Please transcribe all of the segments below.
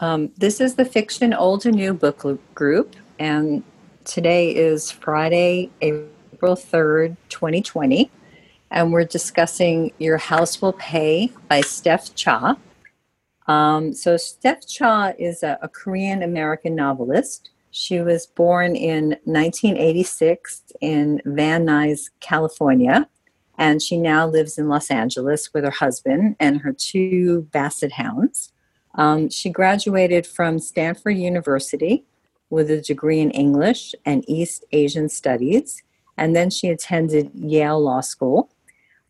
Um, this is the Fiction Old and New book group, and today is Friday, April 3rd, 2020, and we're discussing Your House Will Pay by Steph Cha. Um, so, Steph Cha is a, a Korean American novelist. She was born in 1986 in Van Nuys, California, and she now lives in Los Angeles with her husband and her two basset hounds. Um, she graduated from Stanford University with a degree in English and East Asian Studies, and then she attended Yale Law School.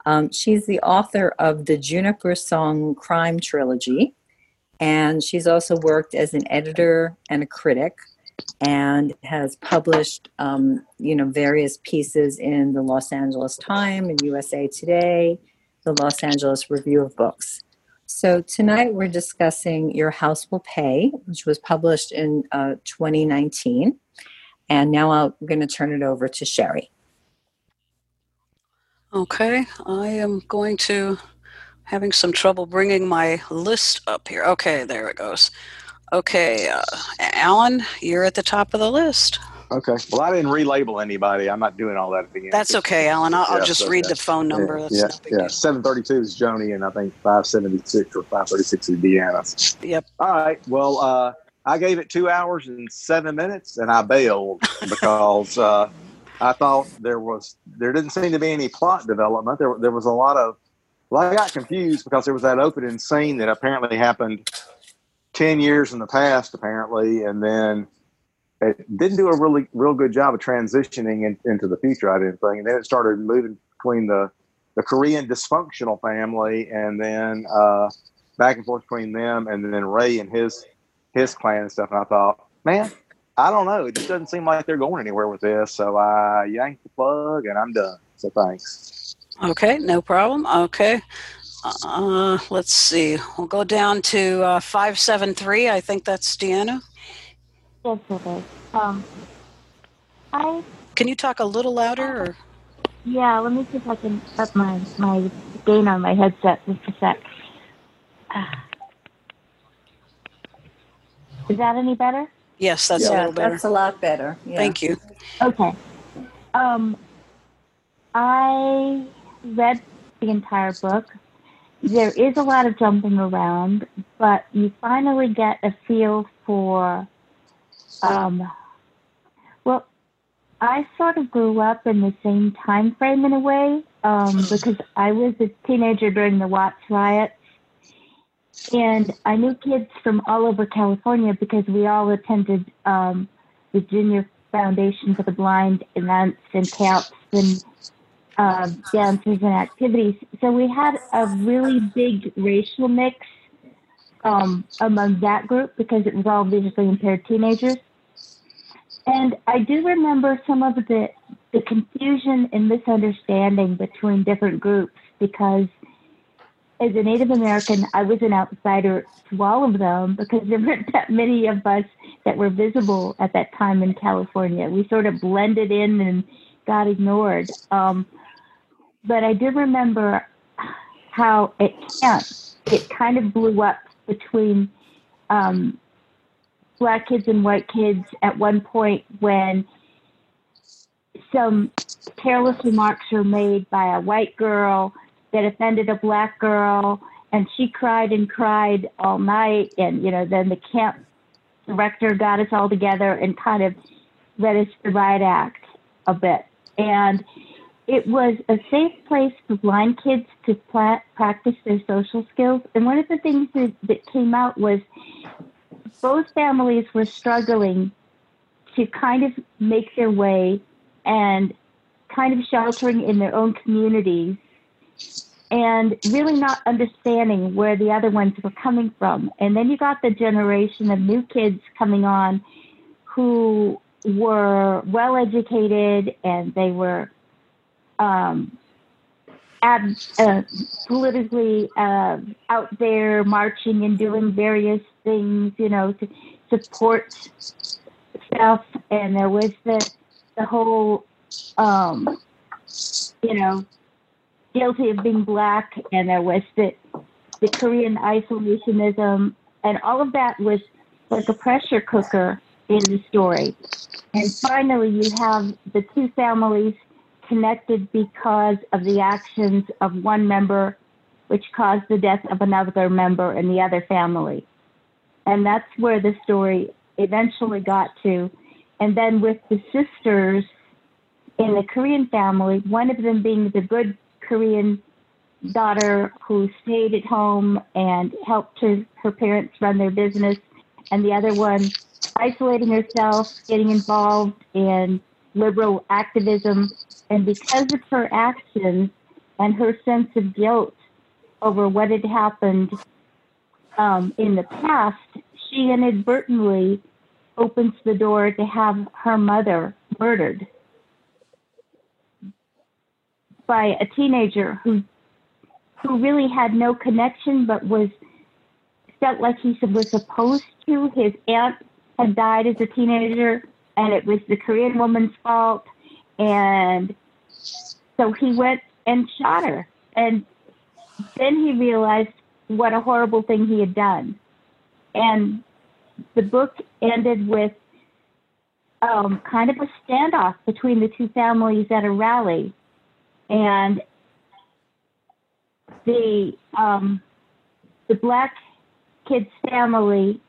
Um, she's the author of the Juniper Song Crime Trilogy, and she's also worked as an editor and a critic and has published um, you know various pieces in the Los Angeles Times and USA Today, the Los Angeles Review of Books. So tonight we're discussing Your House Will Pay, which was published in uh, 2019. And now I'm going to turn it over to Sherry. Okay, I am going to having some trouble bringing my list up here. Okay, there it goes. Okay, uh, Alan, you're at the top of the list. Okay. Well, I didn't relabel anybody. I'm not doing all that at the end. That's okay, Alan. I'll, I'll just read the phone number. Yeah, That's yeah. yeah. 732 is Joni, and I think 576 or 536 is Deanna. Yep. All right. Well, uh, I gave it two hours and seven minutes, and I bailed because uh, I thought there was there didn't seem to be any plot development. There there was a lot of well, I got confused because there was that opening scene that apparently happened ten years in the past, apparently, and then it didn't do a really real good job of transitioning in, into the future. I didn't think, and then it started moving between the the Korean dysfunctional family and then uh, back and forth between them, and then Ray and his his clan and stuff. And I thought, man, I don't know. It just doesn't seem like they're going anywhere with this. So I yanked the plug, and I'm done. So thanks. Okay, no problem. Okay. Uh, let's see. We'll go down to uh, 573. I think that's Deanna. Yes, it is. Um, I Can you talk a little louder? Or? yeah. Let me see if I can up my my gain on my headset just a sec. Ah. Is that any better? Yes, that's a little better. that's a lot better. Yeah. Thank you. Okay. Um, I read the entire book. There is a lot of jumping around, but you finally get a feel for. Um, well, I sort of grew up in the same time frame in a way um, because I was a teenager during the Watts riots, and I knew kids from all over California because we all attended um, the Junior Foundation for the Blind events and camps and uh, dances and activities. So we had a really big racial mix um, among that group because it was all visually impaired teenagers. And I do remember some of the, the confusion and misunderstanding between different groups because as a Native American, I was an outsider to all of them because there weren't that many of us that were visible at that time in California. We sort of blended in and got ignored. Um, but I do remember how it camp, it kind of blew up between um, black kids and white kids at one point when some careless remarks were made by a white girl that offended a black girl and she cried and cried all night and you know then the camp director got us all together and kind of led us to riot act a bit. And it was a safe place for blind kids to practice their social skills. And one of the things that, that came out was both families were struggling to kind of make their way and kind of sheltering in their own communities and really not understanding where the other ones were coming from. And then you got the generation of new kids coming on who were well educated and they were um, ab- uh, politically uh, out there marching and doing various things, you know, to support stuff. And there was the the whole, um, you know, guilty of being black, and there was the the Korean isolationism, and all of that was like a pressure cooker in the story. And finally, you have the two families connected because of the actions of one member, which caused the death of another member in the other family. And that's where the story eventually got to. And then with the sisters in the Korean family, one of them being the good Korean daughter who stayed at home and helped her, her parents run their business, and the other one isolating herself, getting involved in liberal activism. And because of her actions and her sense of guilt over what had happened um, in the past, she inadvertently opens the door to have her mother murdered by a teenager who who really had no connection but was felt like he was supposed to. His aunt had died as a teenager and it was the Korean woman's fault and so he went and shot her and then he realized what a horrible thing he had done. And the book ended with um, kind of a standoff between the two families at a rally. And the um, the black kid's family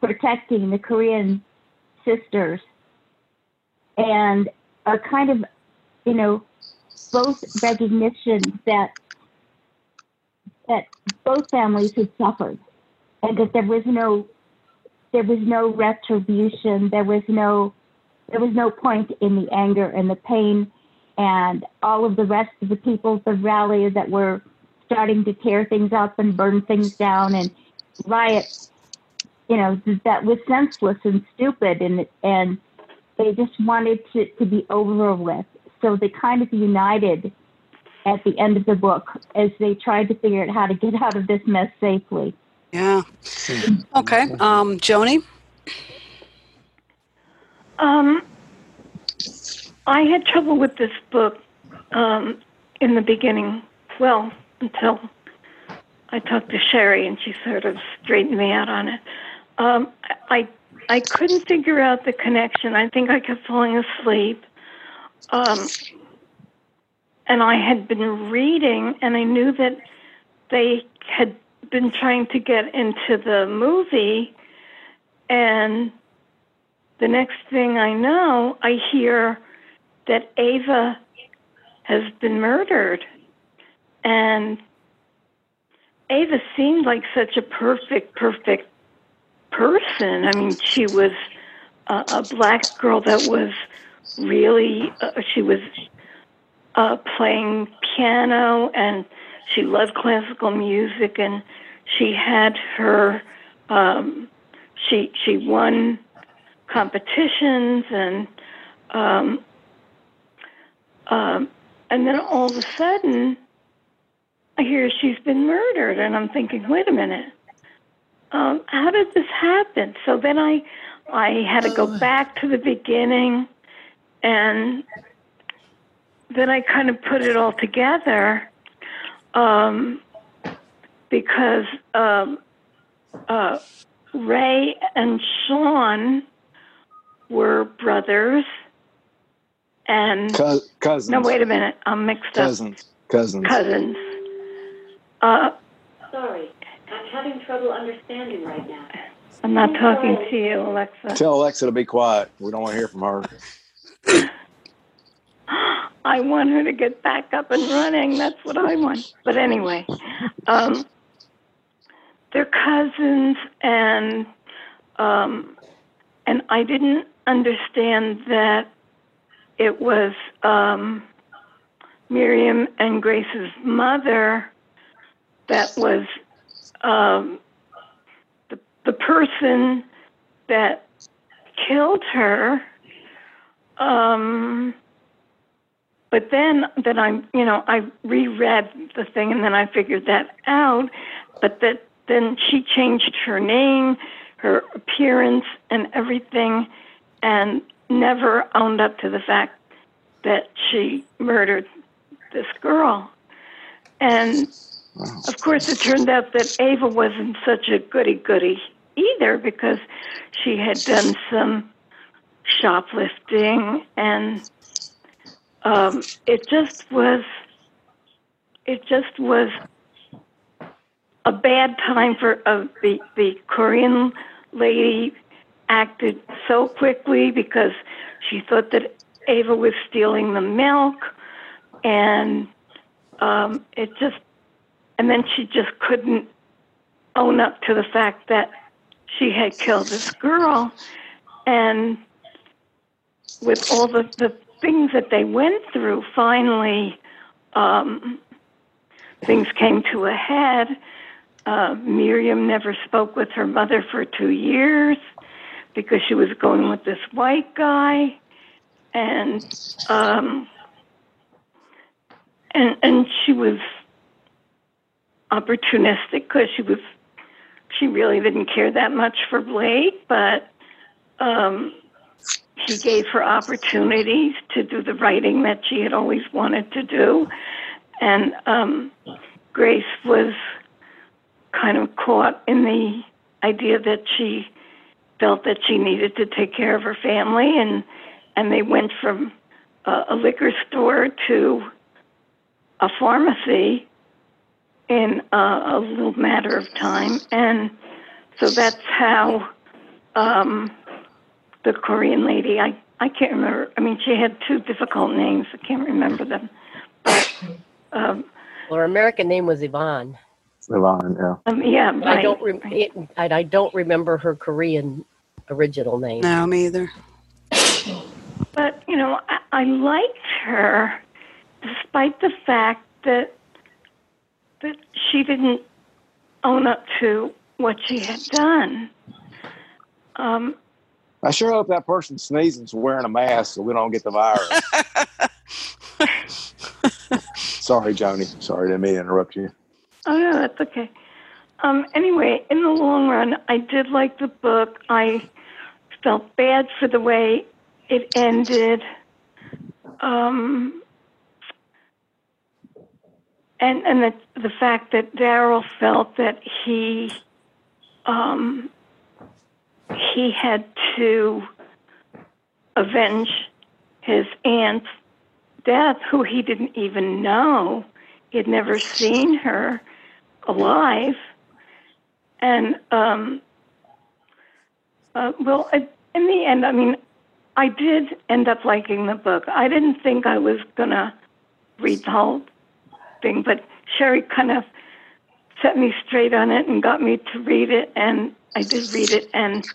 protecting the Korean sisters and a kind of you know both recognition that that both families had suffered and that there was no there was no retribution there was no there was no point in the anger and the pain. And all of the rest of the people at the rally that were starting to tear things up and burn things down and riot you know that was senseless and stupid and and they just wanted to, to be over with so they kind of united at the end of the book as they tried to figure out how to get out of this mess safely. Yeah. Okay. Um, Joni? Um, I had trouble with this book um, in the beginning. Well, until I talked to Sherry and she sort of straightened me out on it. Um, I I couldn't figure out the connection. I think I kept falling asleep. Um, and I had been reading, and I knew that they had been trying to get into the movie. And the next thing I know, I hear that Ava has been murdered. And Ava seemed like such a perfect, perfect person. I mean, she was a, a black girl that was really, uh, she was uh, playing piano and she loved classical music and she had her um, she she won competitions and um, um, and then all of a sudden I hear she's been murdered and I'm thinking wait a minute um, how did this happen so then I I had to go back to the beginning and then I kind of put it all together um, because um, uh, Ray and Sean were brothers. And Co- cousins. no, wait a minute, I'm mixed Cousins. Cousins. up. Cousins. Uh, Sorry, I'm having trouble understanding right now. I'm not talking to you, Alexa. Tell Alexa to be quiet. We don't want to hear from her. I want her to get back up and running. That's what I want. But anyway, um, they're cousins, and um, and I didn't understand that it was um, Miriam and Grace's mother that was um, the the person that killed her. Um, but then then I'm, you know I reread the thing and then I figured that out. But that then she changed her name, her appearance, and everything, and never owned up to the fact that she murdered this girl. And of course, it turned out that Ava wasn't such a goody goody either because she had done some shoplifting and um, it just was it just was a bad time for uh, the the Korean lady acted so quickly because she thought that Ava was stealing the milk and um, it just and then she just couldn't own up to the fact that she had killed this girl. And with all the, the things that they went through finally um, things came to a head. Uh, miriam never spoke with her mother for two years because she was going with this white guy. And um, and and she was opportunistic because she was she really didn't care that much for Blake, but um, he gave her opportunities to do the writing that she had always wanted to do, and um, Grace was kind of caught in the idea that she felt that she needed to take care of her family, and and they went from uh, a liquor store to a pharmacy in uh, a little matter of time. And so that's how um, the Korean lady, I, I can't remember, I mean, she had two difficult names, I can't remember them. But, um, Well, her American name was Yvonne. Yvonne, yeah. um, yeah, But I don't rem- it, and I don't remember her Korean original name. No, me either. But, you know, I, I liked her despite the fact that that she didn't own up to what she had done. Um, I sure hope that person sneezing's wearing a mask so we don't get the virus. Sorry, Joni. Sorry, didn't mean to interrupt you. Oh no, that's okay. Um, anyway, in the long run, I did like the book. I felt bad for the way it ended. Um, and and the the fact that Daryl felt that he um, he had to avenge his aunt's death, who he didn't even know. He had never seen her alive. And, um, uh, well, in the end, I mean, I did end up liking the book. I didn't think I was going to read the whole thing, but Sherry kind of set me straight on it and got me to read it. And I did read it, and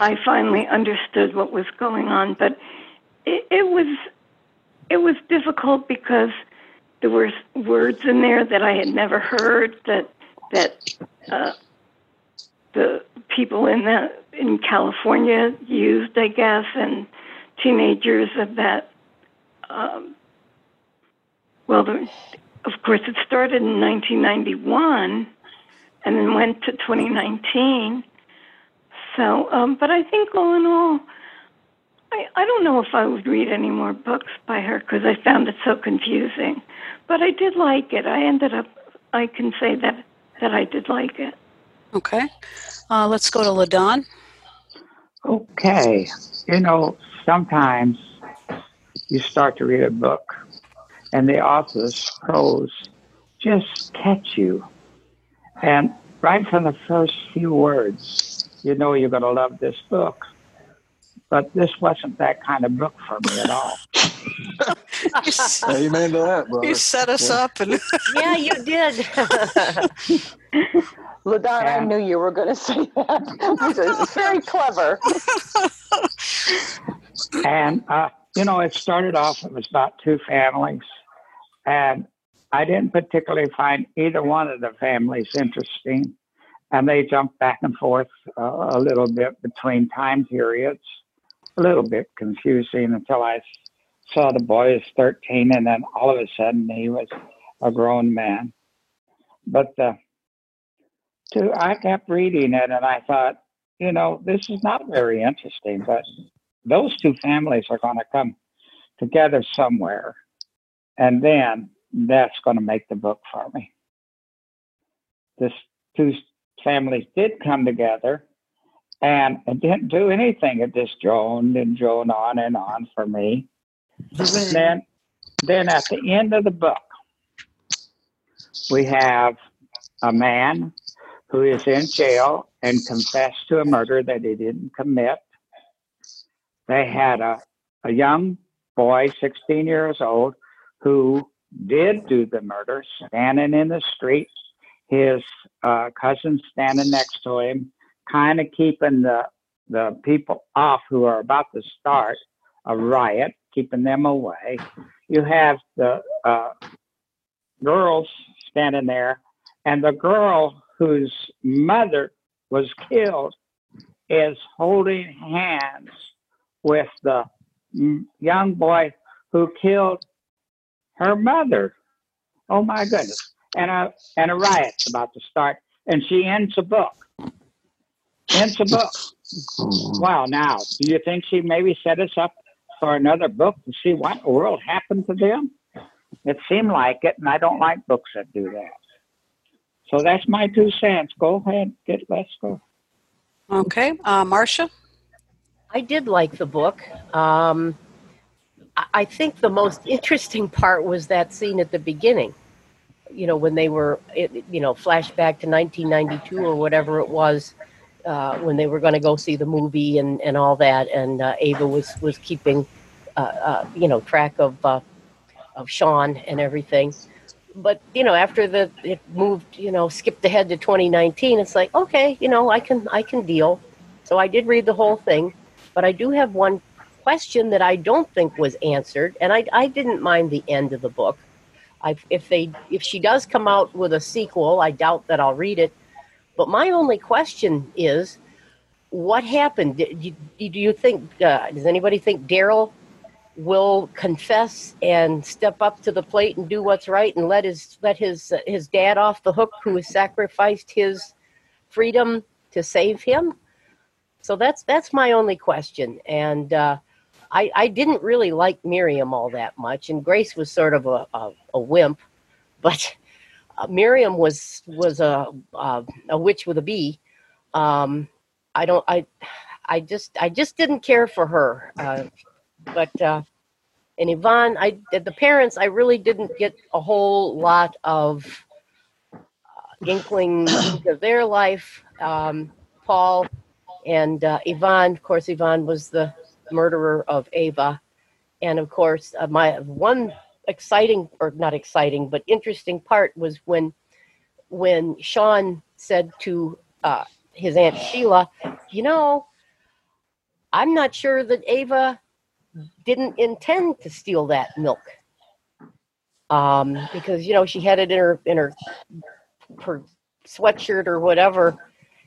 I finally understood what was going on. But it, it was it was difficult because there were words in there that I had never heard that that uh, the people in the in California used, I guess, and teenagers of that. Um, well, the, of course, it started in 1991 and then went to 2019. So, um, but I think all in all, I, I don't know if I would read any more books by her because I found it so confusing. But I did like it. I ended up, I can say that, that I did like it. Okay. Uh, let's go to Ladon. Okay. You know, sometimes you start to read a book and the author's prose just catch you. And right from the first few words, you know you're going to love this book. But this wasn't that kind of book for me at all. You, s- Amen to that, brother. you set us Yeah. up, and yeah, you did. Ladon, I knew you were going to say that. it's very clever. And, uh, you know, it started off, it was about two families. And I didn't particularly find either one of the families interesting. And they jumped back and forth uh, a little bit between time periods, a little bit confusing until I saw the boy is 13 and then all of a sudden he was a grown man. But uh, to, I kept reading it and I thought, you know, this is not very interesting, but those two families are going to come together somewhere. And then that's going to make the book for me. This two families did come together, And it didn't do anything. It just droned and droned on and on for me. then, then at the end of the book, we have a man who is in jail and confessed to a murder that he didn't commit. They had a, a young boy, 16 years old, who did do the murder, standing in the street, his uh, cousin standing next to him, kind of keeping the, the people off who are about to start a riot, keeping them away. You have the uh, girls standing there, and the girl whose mother was killed is holding hands with the young boy who killed her mother. Oh my goodness. And a and a riot's about to start. And she ends the book. Ends the book. Wow, now, do you think she maybe set us up for another book to see what the world happened to them? It seemed like it, and I don't like books that do that. So that's my two cents. Go ahead, get let's go. Okay, uh, Marcia. I did like the book. Um, I think the most interesting part was that scene at the beginning. You know, when they were, you know, flashback to 1992 or whatever it was, uh, when they were going to go see the movie and, and all that, and uh, Ava was was keeping, uh, uh you know, track of uh, of Sean and everything. But you know, after the it moved, you know, skipped ahead to 2019, it's like okay, you know, I can I can deal. So I did read the whole thing, but I do have one question that I don't think was answered, and I, I didn't mind the end of the book. I, if they if she does come out with a sequel, I doubt that I'll read it. But my only question is, what happened? Do, do, do you think? Uh, does anybody think Daryl will confess and step up to the plate and do what's right and let his let his uh, his dad off the hook, who has sacrificed his freedom to save him? So that's that's my only question, and uh, I, I didn't really like Miriam all that much, and Grace was sort of a, a, a wimp, but uh, Miriam was was a, a, witch with a bee. Um, I don't I I just I just didn't care for her, uh, but uh, and Yvonne, I the parents I really didn't get a whole lot of uh, inkling into their life. Um, Paul and uh, Yvonne, of course, Yvonne was the murderer of Ava. And of course, uh, my one exciting or not exciting, but interesting part was when when Sean said to uh, his aunt Sheila, "You know, I'm not sure that Ava didn't intend to steal that milk, um, because you know she had it in her in her her sweatshirt or whatever,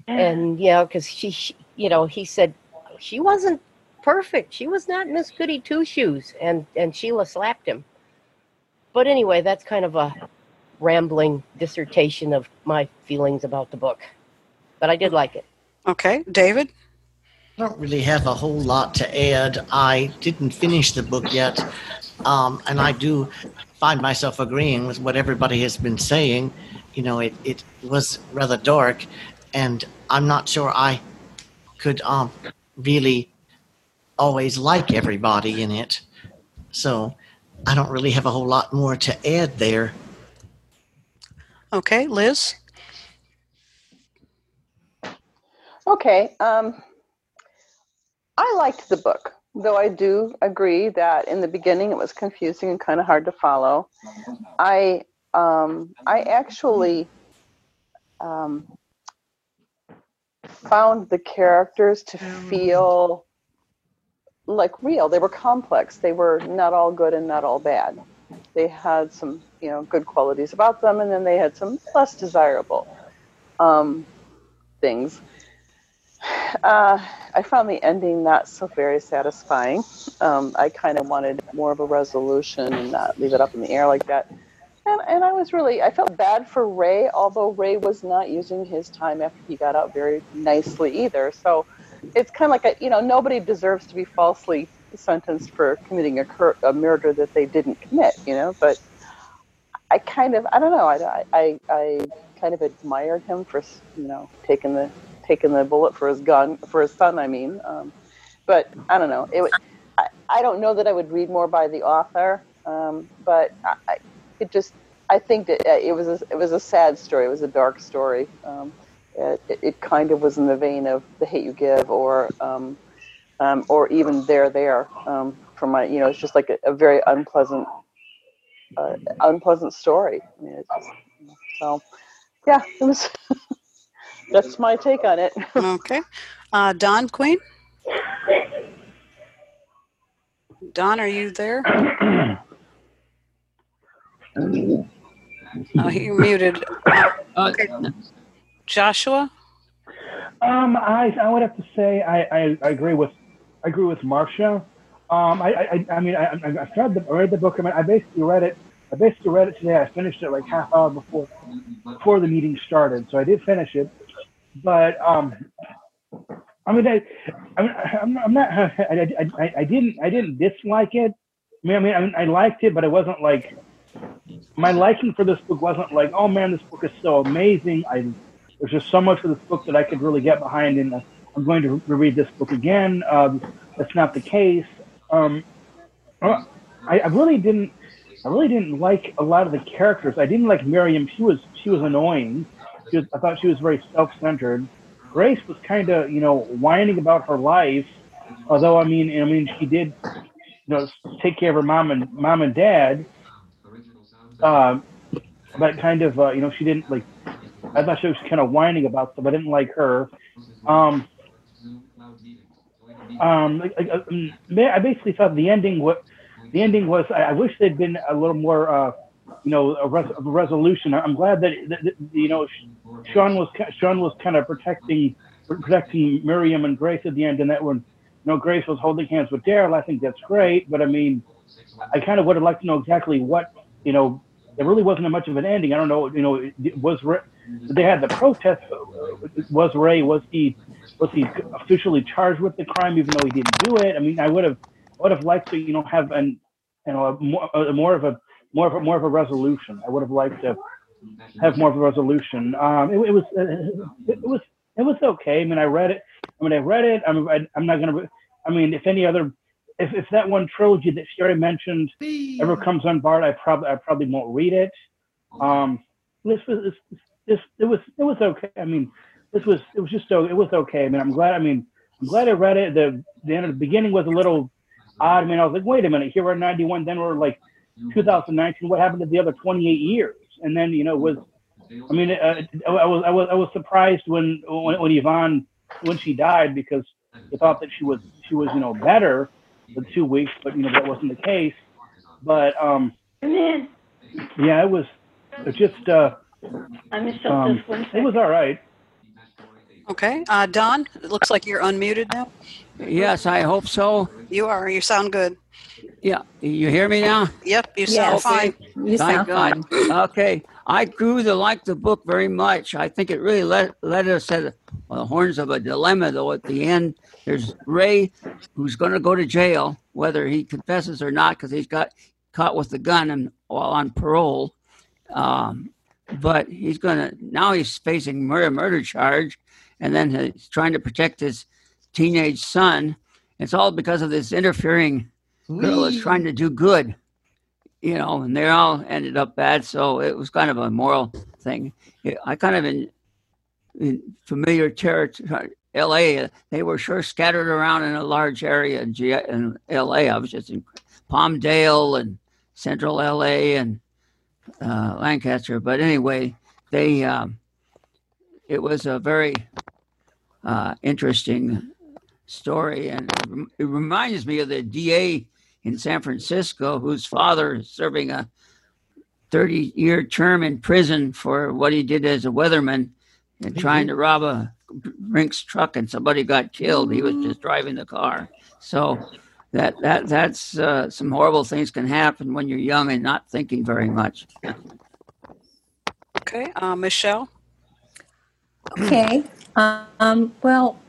and you know, because she, she, you know, he said she wasn't perfect. She was not Miss Goody Two Shoes, and and Sheila slapped him. But anyway, that's kind of a rambling dissertation of my feelings about the book. But I did like it. Okay, David. I don't really have a whole lot to add. I didn't finish the book yet, um, and I do find myself agreeing with what everybody has been saying. You know, it, it was rather dark, and I'm not sure I could um, really always like everybody in it. So I don't really have a whole lot more to add there. Okay, Liz? Okay. Um, I liked the book, though I do agree that in the beginning it was confusing and kind of hard to follow. I um, I actually um, found the characters to feel like real. They were complex. They were not all good and not all bad. They had some, you know, good qualities about them, and then they had some less desirable um, things. Uh, I found the ending not so very satisfying. Um, I kind of wanted more of a resolution and not leave it up in the air like that. And, and I was really, I felt bad for Ray, although Ray was not using his time after he got out very nicely either. So it's kind of like a you know nobody deserves to be falsely sentenced for committing a, cur- a murder that they didn't commit you know but i kind of i don't know i i i kind of admired him for you know taking the taking the bullet for his gun for his son. I mean, um, but I don't know. It, I, I don't know that I would read more by the author, um, but I, I, it just I think that uh, it was a, it was a sad story. It was a dark story. Um, it, it kind of was in the vein of The Hate You Give, or um, um, or even There There. Um, from my, you know, it's just like a, a very unpleasant, uh, unpleasant story. I mean, it's just, so, yeah, it was. that's my take on it. Okay. Uh, Don Queen? Don, are you there? Oh, you're muted. Uh, okay. Joshua? Um, I I would have to say I, I, I agree with I agree with Marcia. Um, I, I, I mean I, I I started the, I read the book. I mean I basically read it. I basically read it today. I finished it like half hour before before the meeting started, so I did finish it. But um, I mean I, I mean, I'm, I'm not I, I, I, I didn't I didn't dislike it. I mean I mean I, mean, I liked it, but it wasn't like my liking for this book wasn't like oh man this book is so amazing. I there's just so much of this book that I could really get behind, and uh, I'm going to reread this book again. Um, that's not the case. Um, uh, I, I really didn't. I really didn't like a lot of the characters. I didn't like Miriam. She was she was annoying. She was, I thought she was very self-centered. Grace was kind of you know whining about her life, although I mean I mean she did you know take care of her mom and mom and dad. Um, but kind of uh, you know she didn't like I thought she was kind of whining about stuff. I didn't like her. Um, um, I, I, I basically thought the ending what the ending was. I, I wish there'd been a little more, uh, you know, a, res, a resolution. I'm glad that, that, that, you know Sean was Sean was kind of protecting protecting Miriam and Grace at the end, and that when you know Grace was holding hands with Daryl. I think that's great, but I mean, I kind of would have liked to know exactly what you know. There really wasn't much of an ending. I don't know. You know, was they had the protest. Was Ray was he was he officially charged with the crime even though he didn't do it? I mean, I would have would have liked to you know have an you know a more, a more of a more of a more of a resolution. I would have liked to have more of a resolution. Um, it, it was it, it was it was okay. I mean, I read it. I mean, I read it. I'm I, I'm not gonna. I mean, if any other if, if that one trilogy that she already mentioned ever comes on board, I probably I probably won't read it. Um, this was this it was it was okay. I mean, this was it was just so it was okay. I mean, I'm glad. I mean, I'm glad I read it. The the end of the beginning was a little odd. I mean, I was like, wait a minute, here we're 91, then we're like 2019. What happened to the other 28 years? And then you know was. I mean, uh, I was I was I was surprised when when, when Yvonne when she died because I thought that she was she was you know better for two weeks, but you know that wasn't the case. But um, yeah, it was it just uh, I missed um, this one. it was all right. Okay. Uh, Don, it looks like you're unmuted now. Yes, I hope so. You are. You sound good. Yeah, you hear me now? Yep, you sound Yes. fine. You Thank sound fine. God. Okay, I grew to like the book very much. I think it really led, led us at the horns of a dilemma, though. At the end, there's Ray, who's going to go to jail, whether he confesses or not, because he's got caught with the gun and while on parole. Um, but he's going to now he's facing murder murder charge, and then he's trying to protect his teenage son. It's all because of this interfering girl that's trying to do good, you know, and they all ended up bad. So it was kind of a moral thing. I kind of in, in familiar territory, L.A. They were sure scattered around in a large area in, G- in L.A. I was just in Palmdale and Central L.A. and uh, Lancaster. But anyway, they um, it was a very uh, interesting story, and it reminds me of the DA in San Francisco whose father is serving a 30 year term in prison for what he did as a weatherman and trying to rob a Brinks truck and somebody got killed. He was just driving the car. So that that that's uh, some horrible things can happen when you're young and not thinking very much. Okay. Uh, Michelle? Okay. Um, well,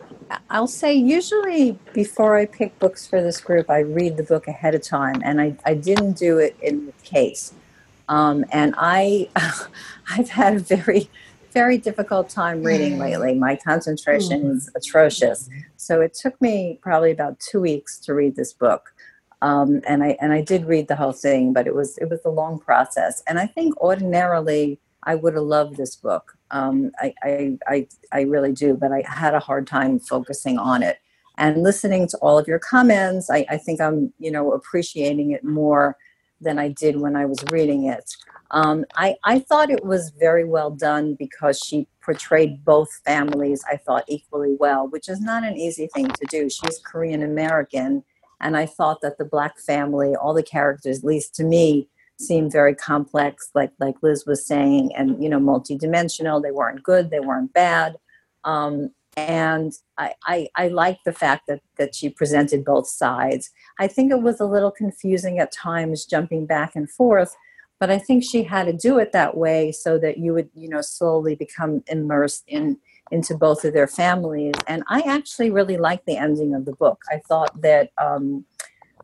I'll say usually before I pick books for this group, I read the book ahead of time, and I, I didn't do it in the case. Um, and I, I've had a very very difficult time reading lately. My concentration is atrocious. So it took me probably about two weeks to read this book. Um, and I and I did read the whole thing, but it was it was a long process. And I think ordinarily I would have loved this book. Um, I, I I I really do, but I had a hard time focusing on it and listening to all of your comments. I, I think I'm you know appreciating it more than I did when I was reading it. Um, I, I thought it was very well done because she portrayed both families, I thought, equally well, which is not an easy thing to do. She's Korean American, and I thought that the black family, all the characters, at least to me, seemed very complex, like like Liz was saying, and you know, multidimensional. They weren't good, they weren't bad. Um, and I, I, I like the fact that, that she presented both sides. I think it was a little confusing at times, jumping back and forth, but I think she had to do it that way so that you would, you know, slowly become immersed in into both of their families. And I actually really liked the ending of the book. I thought that um,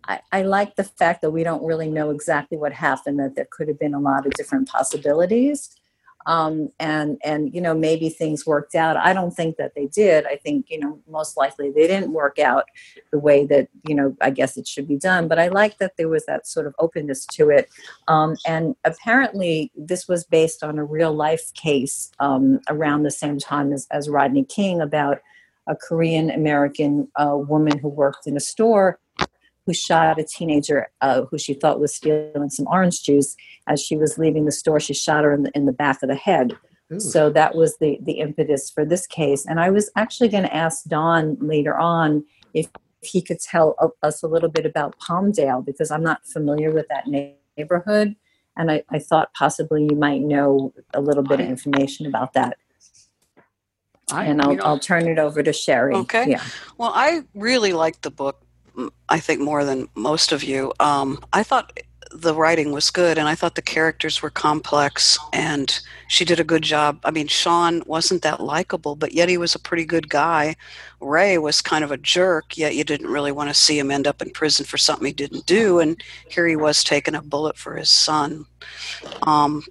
I, I like the fact that we don't really know exactly what happened, that there could have been a lot of different possibilities um, and and you know maybe things worked out. I don't think that they did. I think you know most likely they didn't work out the way that you know I guess it should be done. But I like that there was that sort of openness to it. Um, and apparently this was based on a real life case um, around the same time as, as Rodney King about a Korean American uh, woman who worked in a store who shot a teenager uh, who she thought was stealing some orange juice. As she was leaving the store, she shot her in the, in the back of the head. Ooh. So that was the, the impetus for this case. And I was actually going to ask Don later on if he could tell us a little bit about Palmdale because I'm not familiar with that neighborhood. And I, I thought possibly you might know a little bit of information about that. I, and I'll, you know, I'll turn it over to Sherry. Okay. Yeah. Well, I really liked the book I think more than most of you. Um, I thought the writing was good, and I thought the characters were complex, and she did a good job. I mean, Sean wasn't that likable, but yet he was a pretty good guy. Ray was kind of a jerk, yet you didn't really want to see him end up in prison for something he didn't do, and here he was taking a bullet for his son. Um,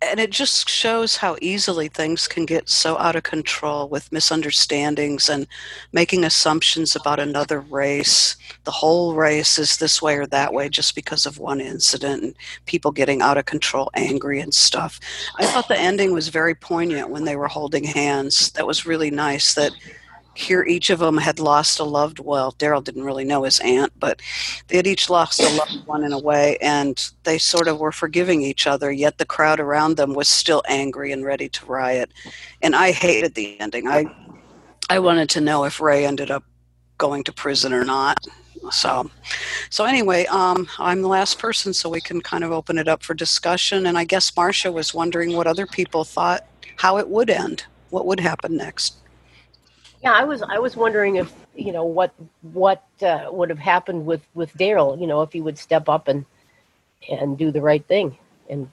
and it just shows how easily things can get so out of control with misunderstandings and making assumptions about another race. The whole race is this way or that way just because of one incident and people getting out of control, angry and stuff. I thought the ending was very poignant when they were holding hands. That was really nice that here each of them had lost a loved well daryl didn't really know his aunt but they had each lost a loved one in a way and they sort of were forgiving each other yet the crowd around them was still angry and ready to riot. And i hated the ending. I i wanted to know if ray ended up going to prison or not. So so anyway um, i'm the last person so we can kind of open it up for discussion and i guess marcia was wondering what other people thought how it would end what would happen next yeah, I was I was wondering if you know what what uh, would have happened with with Daryl. You know, if he would step up and and do the right thing and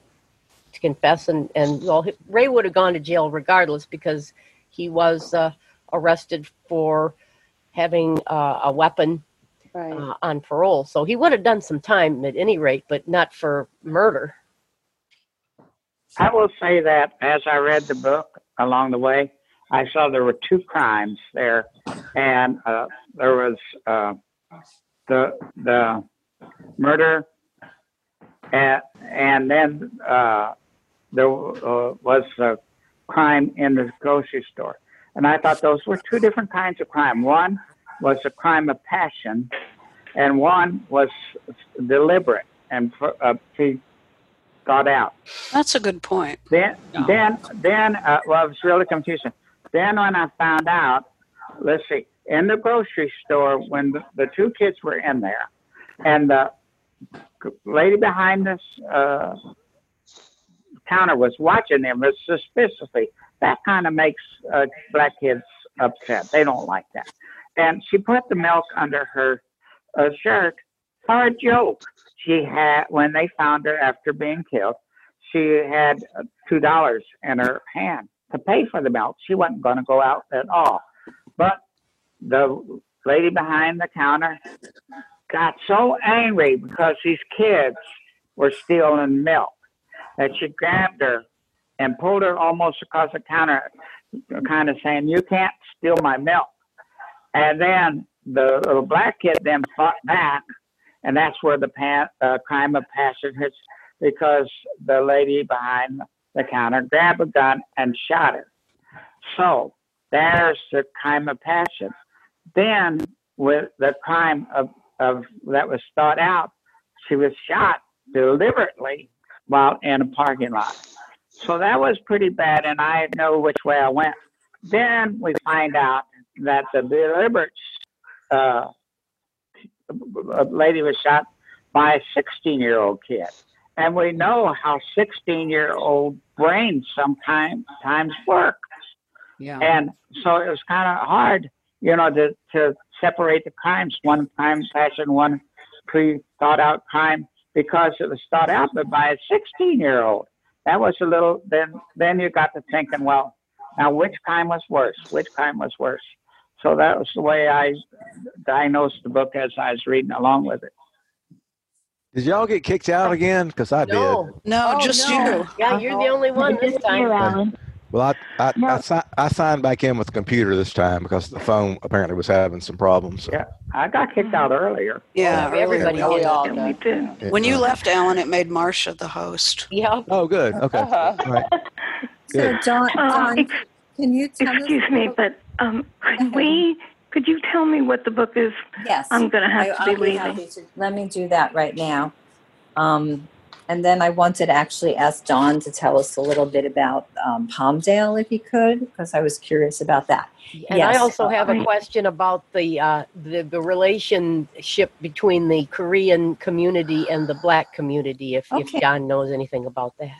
to confess and and well, Ray would have gone to jail regardless because he was uh, arrested for having uh, a weapon right. Uh, on parole. So he would have done some time at any rate, but not for murder. I will say that as I read the book along the way, I saw there were two crimes there, and uh, there was uh, the the murder, and, and then uh, there uh, was a crime in the grocery store. And I thought those were two different kinds of crime. One was a crime of passion, and one was deliberate and uh, thought out. That's a good point. Then, then, then, uh, well, it was really confusing. Then when I found out, let's see, in the grocery store when the, the two kids were in there, and the lady behind this uh, counter was watching them suspiciously. That kind of makes uh, black kids upset. They don't like that. And she put the milk under her uh, shirt for a joke. She had when they found her after being killed, she had two dollars in her hand to pay for the milk. She wasn't going to go out at all. But the lady behind the counter got so angry because these kids were stealing milk that she grabbed her and pulled her almost across the counter, kind of saying, "You can't steal my milk." And then the little black kid then fought back, and that's where the pa- uh, crime of passion hits because the lady behind the counter grabbed a gun and shot her. So there's the crime of passion. Then with the crime of, of that was thought out, she was shot deliberately while in a parking lot. So that was pretty bad, and I know which way I went. Then we find out that the deliberate uh, lady was shot by a 16 year old kid. And we know how 16 year old brains sometimes times work. Yeah. And so it was kind of hard, you know, to, to separate the crimes one crime passion, one pre thought out crime, because it was thought out by a 16 year old. That was a little, then, then you got to thinking, well, now which crime was worse? Which crime was worse? So that was the way I diagnosed the book as I was reading along with it. Did y'all get kicked out again? Because I No. did. No, Oh, just no. you. Yeah, you're the only one this time. Alan. Well, I I, No. I, si- I signed back in with the computer this time because the phone apparently was having some problems. So. Yeah, I got kicked out earlier. Yeah, Yeah, everybody earlier. we did. all And we did. did. When you left, Alan, it made Marcia the host. Yeah. Oh, good. Okay. Uh-huh. All right. So Good. Don, Um, can you tell us? excuse me, but um, could we? Could you tell me what the book is? Yes. I'm going to have I- to I'll be leaving. happy to- Let me do that right now. Um, and then I wanted to actually ask Don to tell us a little bit about um, Palmdale, if he could, because I was curious about that. And I also have a question about the, uh, the the relationship between the Korean community and the Black community. If if Okay. John knows anything about that.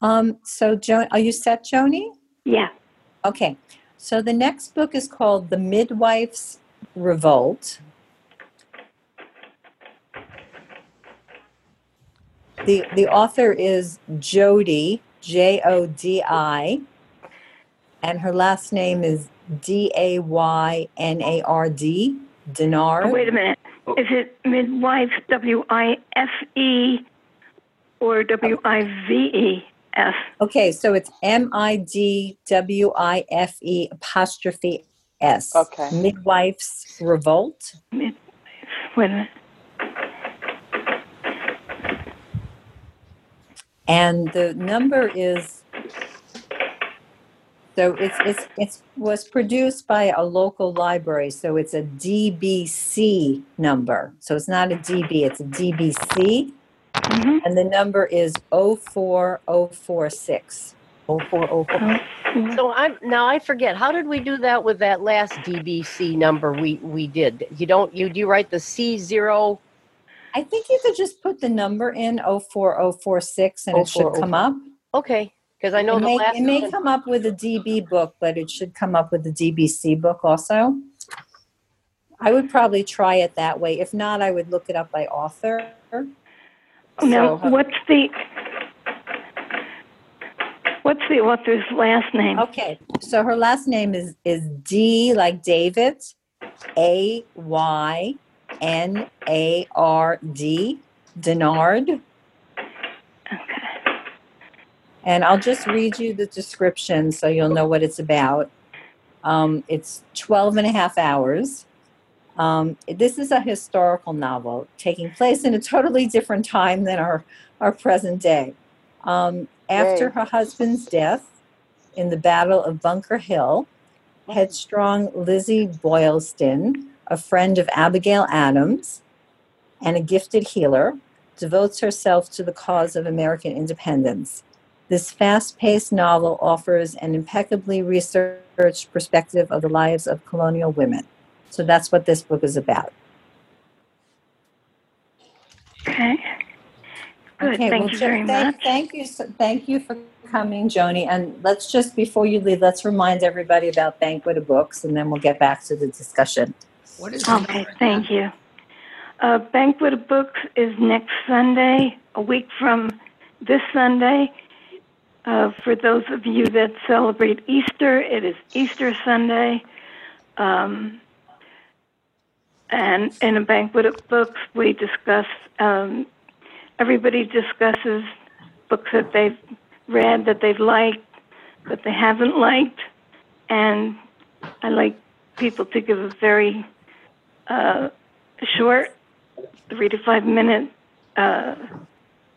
Um, so, jo- are you set, Joni? Yeah. Okay. So the next book is called The Midwife's Revolt. The the author is Jody, J O D I, and her last name is D A Y N A R D, Daynard. Oh, wait a minute. Oh. Is it midwife W I F E or W I V E F? Okay, so it's M I D W I F E apostrophe S. Okay. Midwife's Revolt. Midwife. Wait a minute. and the number is so it's it's it's was produced by a local library so it's a dbc number so it's not a db it's a dbc Mm-hmm. and the number is 04046 0404 So I'm now I forget. How did we do that with that last DBC number we we did? You don't you do you write the C zero? i think you could just put the number in 04046 and it should come up Okay, because I know it the may, last it may one- come up with a db book but it should come up with the dbc book also i would probably try it that way if not i would look it up by author Now, So- what's the what's the author's last name? Okay, so her last name is is D like David, A Y N A R D, Daynard. Okay. And I'll just read you the description so you'll know what it's about. Um, it's 12 and a half hours. Um, this is a historical novel taking place in a totally different time than our, our present day. Um, after her husband's death in the Battle of Bunker Hill, headstrong Lizzie Boylston, a friend of Abigail Adams and a gifted healer, devotes herself to the cause of American independence. This fast paced novel offers an impeccably researched perspective of the lives of colonial women. So that's what this book is about. Okay. Good. Okay, Thank well, you Jo- very thank, much. Thank you, so- thank you for coming, Joni. And let's just, before you leave, let's remind everybody about Banquet of Books, and then we'll get back to the discussion. What is the Okay. number? Thank you. Uh, Banquet of Books is next Sunday, a week from this Sunday. Uh, for those of you that celebrate Easter, it is Easter Sunday. Um, and in a banquet of books, we discuss, um, everybody discusses books that they've read that they've liked, that they haven't liked, and I like people to give a very uh, short, three to five minute uh,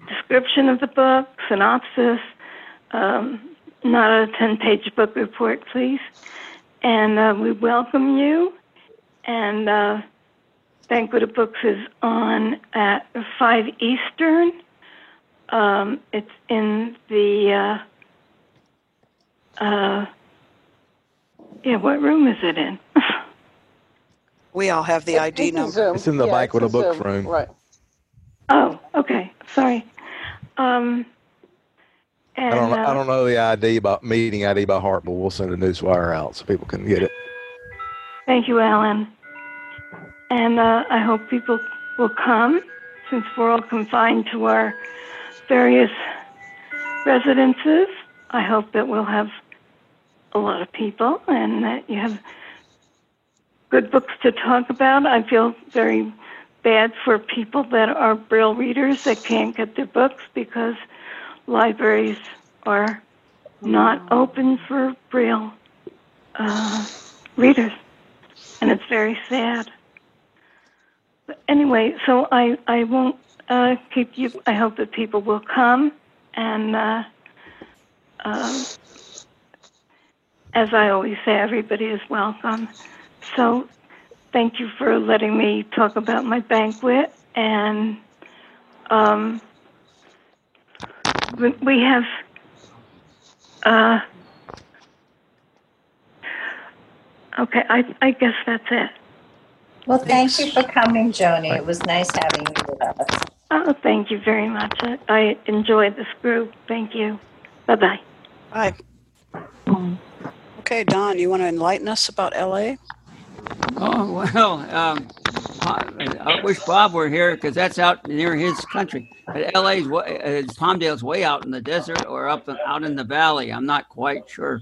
description of the book, synopsis, um, not a 10 page book report, please. And uh, we welcome you. And Banquet of Books is on at 5 Eastern. Um, it's in the, uh, uh, yeah, what room is it in? We all have the ID It's number. Zoom. It's in the Yeah, banquet a of books Zoom. room. Right. oh, okay. Sorry. Um, and, I don't know, uh, I don't know the ID by meeting ID by heart, but we'll send a newswire out so people can get it. Thank you, Alan. And uh, I hope people will come since we're all confined to our various residences. I hope that we'll have a lot of people and that you have good books to talk about. I feel very bad for people that are Braille readers that can't get their books because libraries are not open for Braille uh, readers and it's very sad. Anyway, so I I won't uh, keep you. I hope that people will come, and uh, uh, as I always say, everybody is welcome. So, thank you for letting me talk about my banquet, and um, we- we have. Uh, okay, I I guess that's it. Well, thank you for coming, Joni. It was nice having you with us. Oh, thank you very much. I, I enjoyed this group. Thank you. Bye bye. Hi. Okay, Don, you want to enlighten us about LA? Oh, well, um, I I wish Bob were here because that's out near his country. But LA's, wa- uh, Palmdale's way out in the desert or up in- out in the valley. I'm not quite sure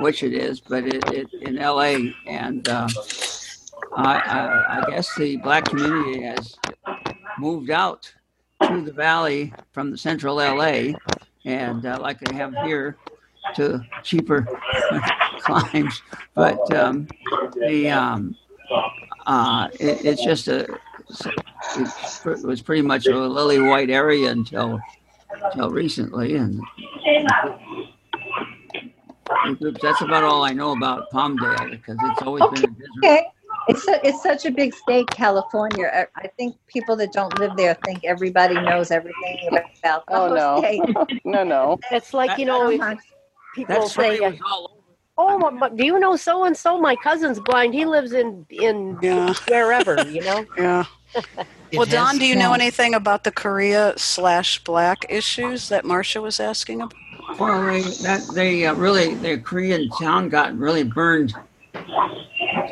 which it is, but it, it in LA. And uh, I, I, I guess the black community has moved out to the valley from the central LA, and uh, like they have here, to cheaper climbs. But um, the um, uh, it, it's just a it was pretty much a lily white area until until recently, and that's about all I know about Palm Palmdale because it's always been a desert. Okay. It's, su- it's such a big state, California. I, I think people that don't live there think everybody knows everything about the Oh, whole no. state. No, no. It's like, you know, if people That say, story was all oh, my- but do you know so and so? My cousin's blind. He lives in, in Yeah. wherever, you know? Yeah. Well, Don, do you know anything about the Korea slash black issues that Marcia was asking about? Well, they that they uh, really the Korean town got really burned,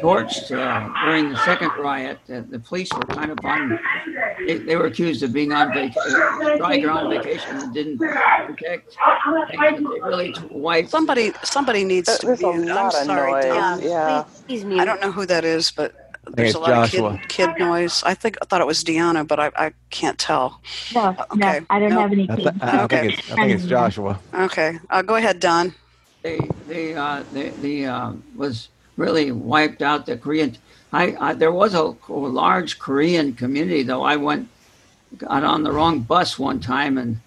torched uh, during the second riot. Uh, the police were kind of on. They, they were accused of being on vacation, Stryker on vacation and didn't protect. things, They really wiped. Somebody, somebody needs to There's a mute. I'm sorry, noise. Don. Yeah. Please, please. I don't know who that is, but there's a lot of kid, kid noise. I think I thought it was Deanna, but I, I can't tell. No, Okay. no, I don't No. have any I, kids. th- I Okay. think it's I think it's Joshua. Okay, uh, go ahead, Don. they they uh, they, they uh, was really wiped out the Korean. I, I there was a, a large Korean community though. I went got on the wrong bus one time and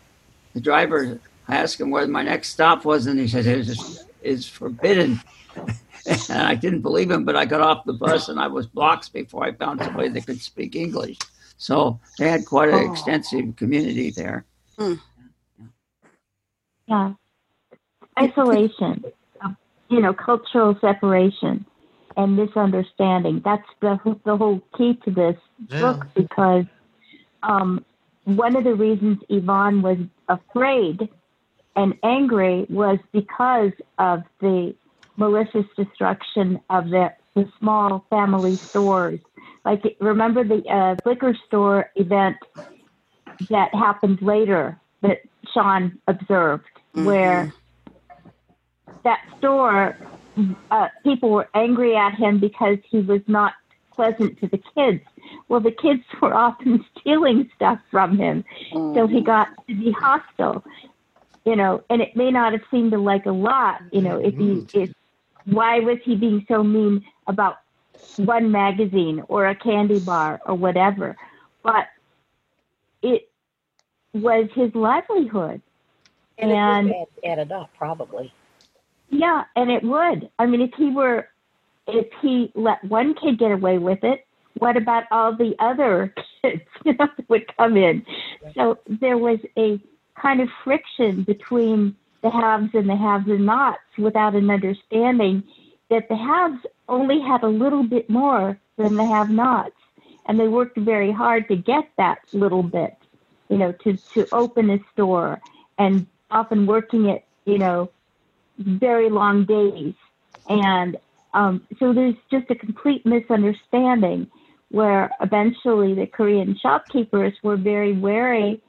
the driver I asked him where my next stop was and he said it is is forbidden. and I didn't believe him, but I got off the bus and I was blocks before I found somebody that could speak English. So they had quite an Oh. extensive community there. Hmm. Yeah. Isolation, you know, cultural separation and misunderstanding. That's the, the whole key to this Yeah. book because um, one of the reasons Yvonne was afraid and angry was because of the malicious destruction of the, the small family stores. Like, remember the uh, liquor store event that happened later that Sean observed, where that store, uh, people were angry at him because he was not pleasant to the kids. Well, the kids were often stealing stuff from him, so he got to be hostile. you know, and it may not have seemed like a lot, you know, if he if why was he being so mean about one magazine or a candy bar or whatever, but it was his livelihood, And, and it would add, added up, probably. Yeah, and it would. I mean, if he were, if he let one kid get away with it, what about all the other kids you know, that would come in? So there was a kind of friction between the haves and the haves and nots without an understanding that the haves only had a little bit more than the have nots. And they worked very hard to get that little bit, you know, to, to open a store and often working it, you know, very long days. And um, so there's just a complete misunderstanding where eventually the Korean shopkeepers were very wary.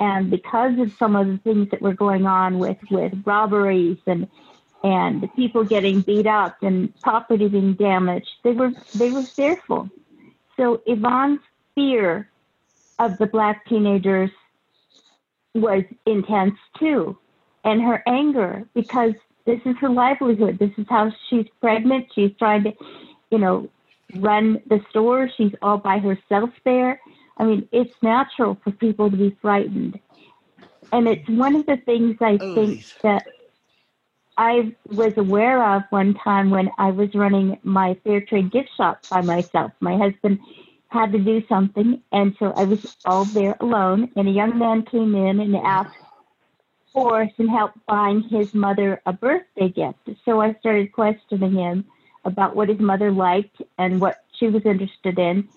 And because of some of the things that were going on with, with robberies and and people getting beat up and property being damaged, they were they were fearful. So Yvonne's fear of the black teenagers was intense too, and her anger because this is her livelihood. This is how she's pregnant. She's trying to, you know, run the store. She's all by herself there. I mean, it's natural for people to be frightened. And it's one of the things I oh, think that I was aware of one time when I was running my fair trade gift shop by myself. My husband had to do something, and so I was all there alone. And a young man came in and asked for some help buying his mother a birthday gift. So I started questioning him about what his mother liked and what she was interested in.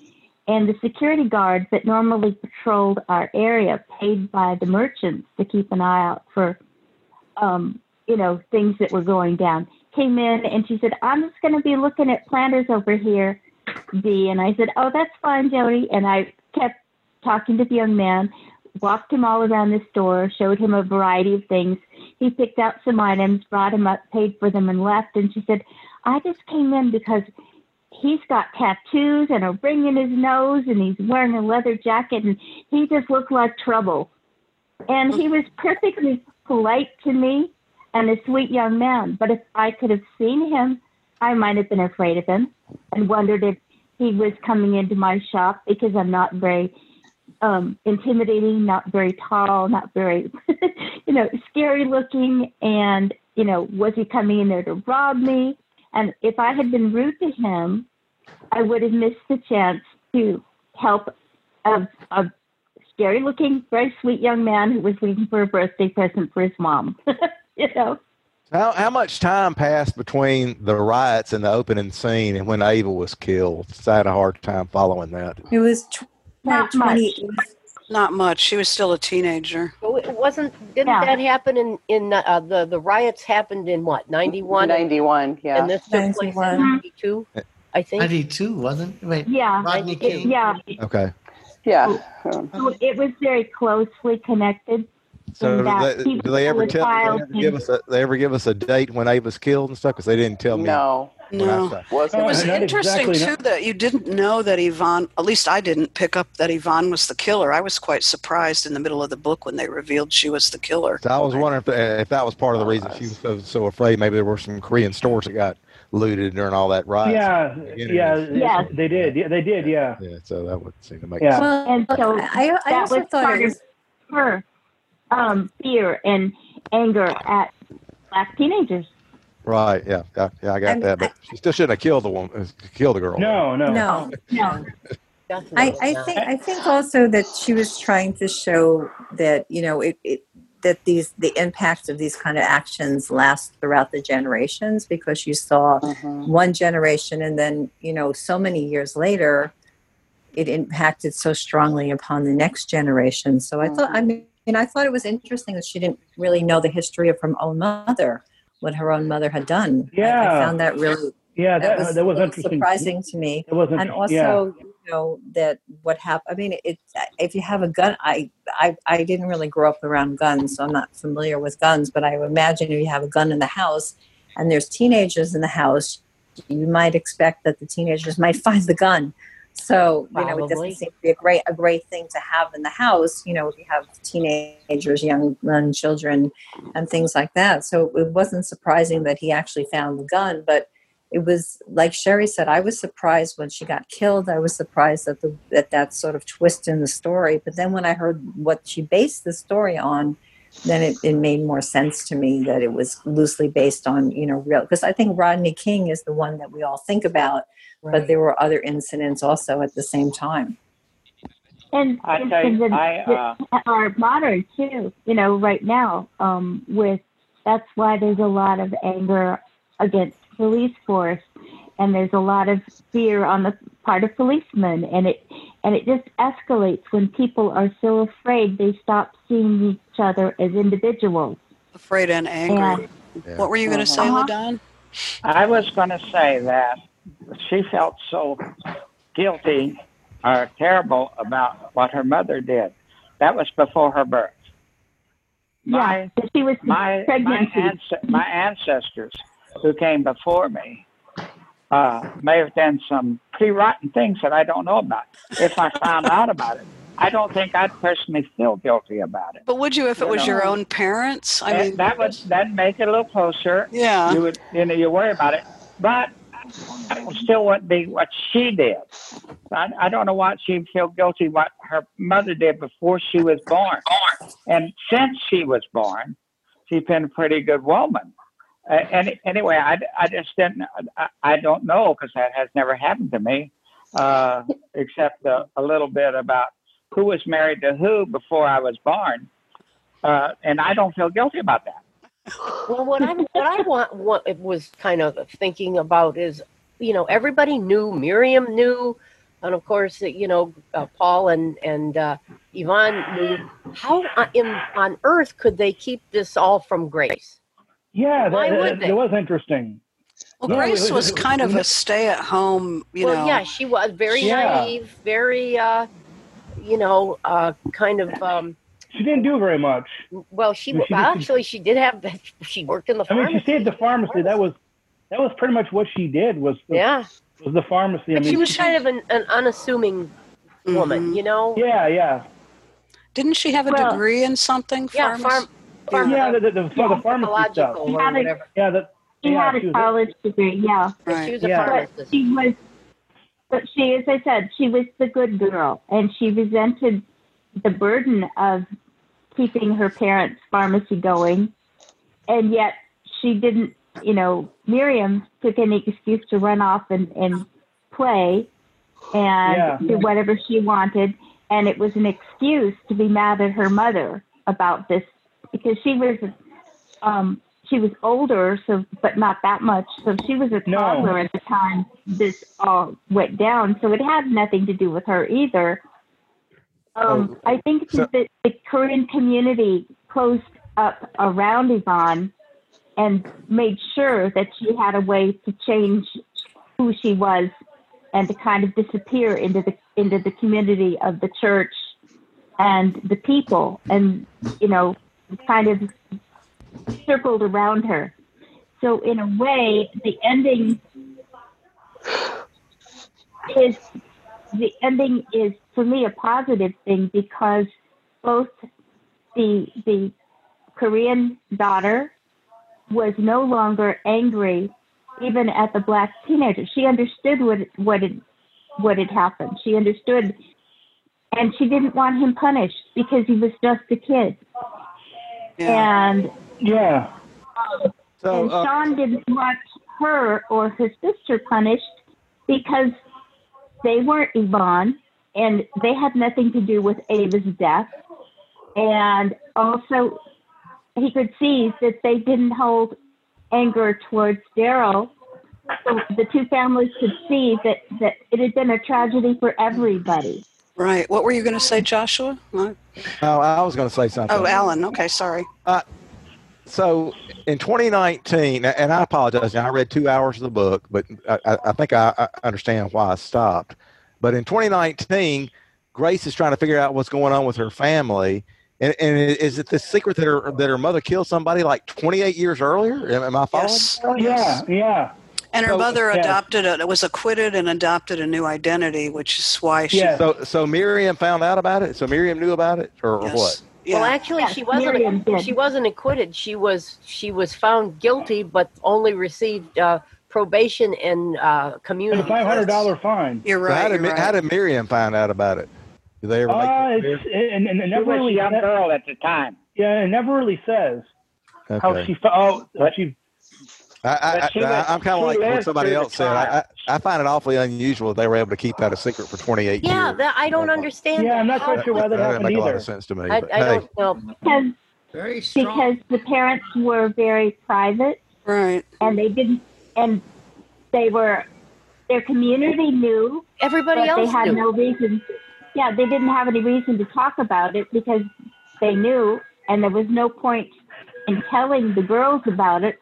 And the security guards that normally patrolled our area, paid by the merchants to keep an eye out for, um, you know, things that were going down, came in and she said, I'm just going to be looking at planters over here, Dee. And I said, Oh, that's fine, Jody. And I kept talking to the young man, walked him all around the store, showed him a variety of things. He picked out some items, brought them up, paid for them, and left. And she said, I just came in because he's got tattoos and a ring in his nose and he's wearing a leather jacket and he just looked like trouble. And he was perfectly polite to me and a sweet young man. But if I could have seen him, I might have been afraid of him and wondered if he was coming into my shop because I'm not very um, intimidating, not very tall, not very, you know, scary looking. And, you know, was he coming in there to rob me? And if I had been rude to him, I would have missed the chance to help a, a scary looking, very sweet young man who was waiting for a birthday present for his mom. you know? How, how much time passed between the riots and the opening scene and when Ava was killed? I had a hard time following that. It was tw- Not 20, Not much. She was still a teenager. So it wasn't. Didn't Yeah. that happen in in uh, the the riots happened in what ninety one? 91, yeah. And this took place in ninety two, I think. 92, wasn't it? Wait, Yeah. Rodney It- King. yeah. Okay. Yeah. So it was very closely connected. So in that they, do they ever tell? Do they ever give us a? They ever give us a date when Ava's killed and stuff? Because they didn't tell me. No. When I No. saw- It was not interesting exactly, too that you didn't know that Yvonne. At least I didn't pick up that Yvonne was the killer. I was quite surprised in the middle of the book when they revealed she was the killer. So I was wondering if, if that was part of the reason she was so, so afraid. Maybe there were some Korean stores that got looted during all that riot. Yeah, yeah, yeah, they did. Yeah, they did. Yeah. Yeah. So that would seem to make Yeah. sense. well, And so I, I that also was thought part it of was her um, fear and anger at black teenagers. Right. Yeah. Yeah. Yeah. I got I'm- that. But she still shouldn't have killed the woman. uh, Killed the girl. No, no. no. No. I, I think I think also that she was trying to show that you know it, it that these the impact of these kind of actions last throughout the generations because you saw Mhm. one generation and then you know so many years later it impacted so strongly upon the next generation so i thought i mean and i thought it was interesting that she didn't really know the history of her own mother what her own mother had done I- I, Yeah. found that really Yeah, that that was, that was interesting. surprising to me It was and interesting. Yeah. also you know that what happened i mean it if you have a gun I, I i didn't really grow up around guns so i'm not familiar with guns but i imagine if you have a gun in the house and there's teenagers in the house you might expect that the teenagers might find the gun So you know, it doesn't seem to be a great a great thing to have in the house. You know, if you have teenagers, young young children, and things like that. So it wasn't surprising that he actually found the gun, but it was like Sherry said. I was surprised when she got killed. I was surprised at the at that sort of twist in the story. But then when I heard what she based the story on, then it, it made more sense to me that it was loosely based on you know real because I think Rodney King is the one that we all think about, but there were other incidents also at the same time. And I and- tell you, the- I, uh, are modern too. You know, right now, um, with that's why there's a lot of anger against police force, and there's a lot of fear on the part of policemen, and it and it just escalates when people are so afraid they stop seeing each other as individuals. Afraid and angry. And What were you going to say, Uh-huh. Ladon? I was going to say that she felt so guilty or terrible about what her mother did. That was before her birth. yeah, she was my my, pregnancy. my ancestors who came before me uh, may have done some pretty rotten things that I don't know about. If I found out about it, I don't think I'd personally feel guilty about it. But would you if it You was your own parents? I That- mean, that would that make it a little closer. Yeah. you would you know you worry about it, but it still wouldn't be what she did. I, I don't know what she'd feel guilty what her mother did before she was born, and since she was born, she's been a pretty good woman. Any, anyway, I, I just didn't I, I don't know because that has never happened to me, uh, except a, a little bit about who was married to who before I was born, uh, and I don't feel guilty about that. Well, what I what I want what it was kind of thinking about is, you know, everybody knew Miriam knew, and of course, you know, uh, Paul and and uh, Yvonne knew. How on earth could they keep this all from Grace? Yeah, Why that, would that, they? that was interesting. well, Yeah, Grace it- was it- kind of a stay-at-home, you well, know. yeah, she was very Yeah. naive, very, uh, you know, uh, kind of. Um, She didn't do very much. well, she, She did- actually she did have that. She worked in the I mean, pharmacy. she stayed at the pharmacy. That was that was pretty much what she did. Was the, yeah, was the pharmacy. I but mean, she was kind of an, an unassuming woman, Mhm. you know. yeah, yeah, Didn't she have a Well- degree in something? Yeah, pharmacy? Farm, farm, yeah. The, the, the, Yeah, the pharmacy stuff. or had a- whatever. Yeah, that. She yeah, had a was- college degree, yeah. Right. she was a Yeah. But pharmacist. she was, but she, as I said, she was the good girl, and she resented the burden of keeping her parents' pharmacy going, and yet she didn't. You know, Miriam took any excuse to run off and, and play and Yeah. do whatever she wanted, and it was an excuse to be mad at her mother about this because she was um, she was older, so but not that much. So she was a No. toddler at the time this all went down. So it had nothing to do with her either. Um, I think So- that the Korean community closed up around Yvonne and made sure that she had a way to change who she was and to kind of disappear into the into the community of the church and the people and you know kind of circled around her so in a way the ending is the ending is for me a positive thing because both the the korean daughter was no longer angry even at the black teenager. She understood what what what had happened. She understood, and she didn't want him punished because he was just a kid. Yeah. And Yeah. So, and uh, Sean didn't want her or her sister punished because they weren't Yvonne and they had nothing to do with Ava's death. And also, he could see that they didn't hold anger towards Daryl. So the two families could see that, that it had been a tragedy for everybody. Right. What were you going to say, Joshua? What? no, I was going to say something. Oh, Alan. Okay, sorry. Uh, so in 2019, and I apologize, I read two hours of the book, but I, I- I think I, I understand why I stopped. But in 2019, Grace is trying to figure out what's going on with her family. And, and is it the secret that her that her mother killed somebody like 28 years earlier? Am, am I following? Yes. Oh, yeah, yeah. And her So- mother yeah. adopted a was acquitted and adopted a new identity, which is why she. Yeah. So so Miriam found out about it. So Miriam knew about it, or, or Yes. what? Yeah. Well, actually, Yes, she wasn't. Miriam. She wasn't acquitted. She was. She was found guilty, but only received uh, probation and uh, And community. a five hundred dollar fine. you're So right. how did you're Mi- how did Miriam find out about it? Did they ever make? Uh, it it's, and, and it She never was a really young sa- girl at the time. yeah, it never really says how Okay. she fo- oh how she I, I, she I, was- I'm kind of like what somebody else said. I, I. I find it awfully unusual that they were able to keep that a secret for 28 Yeah, years. that, I don't understand. Yeah, that. I'm not quite sure why that that doesn't happened make a lot of sense to me. I, but I hey, don't know. Because Very strong. because the parents were very private Right. and they didn't and they were their community knew Everybody but they else had knew. no reason yeah they didn't have any reason to talk about it because they knew and there was no point in telling the girls about it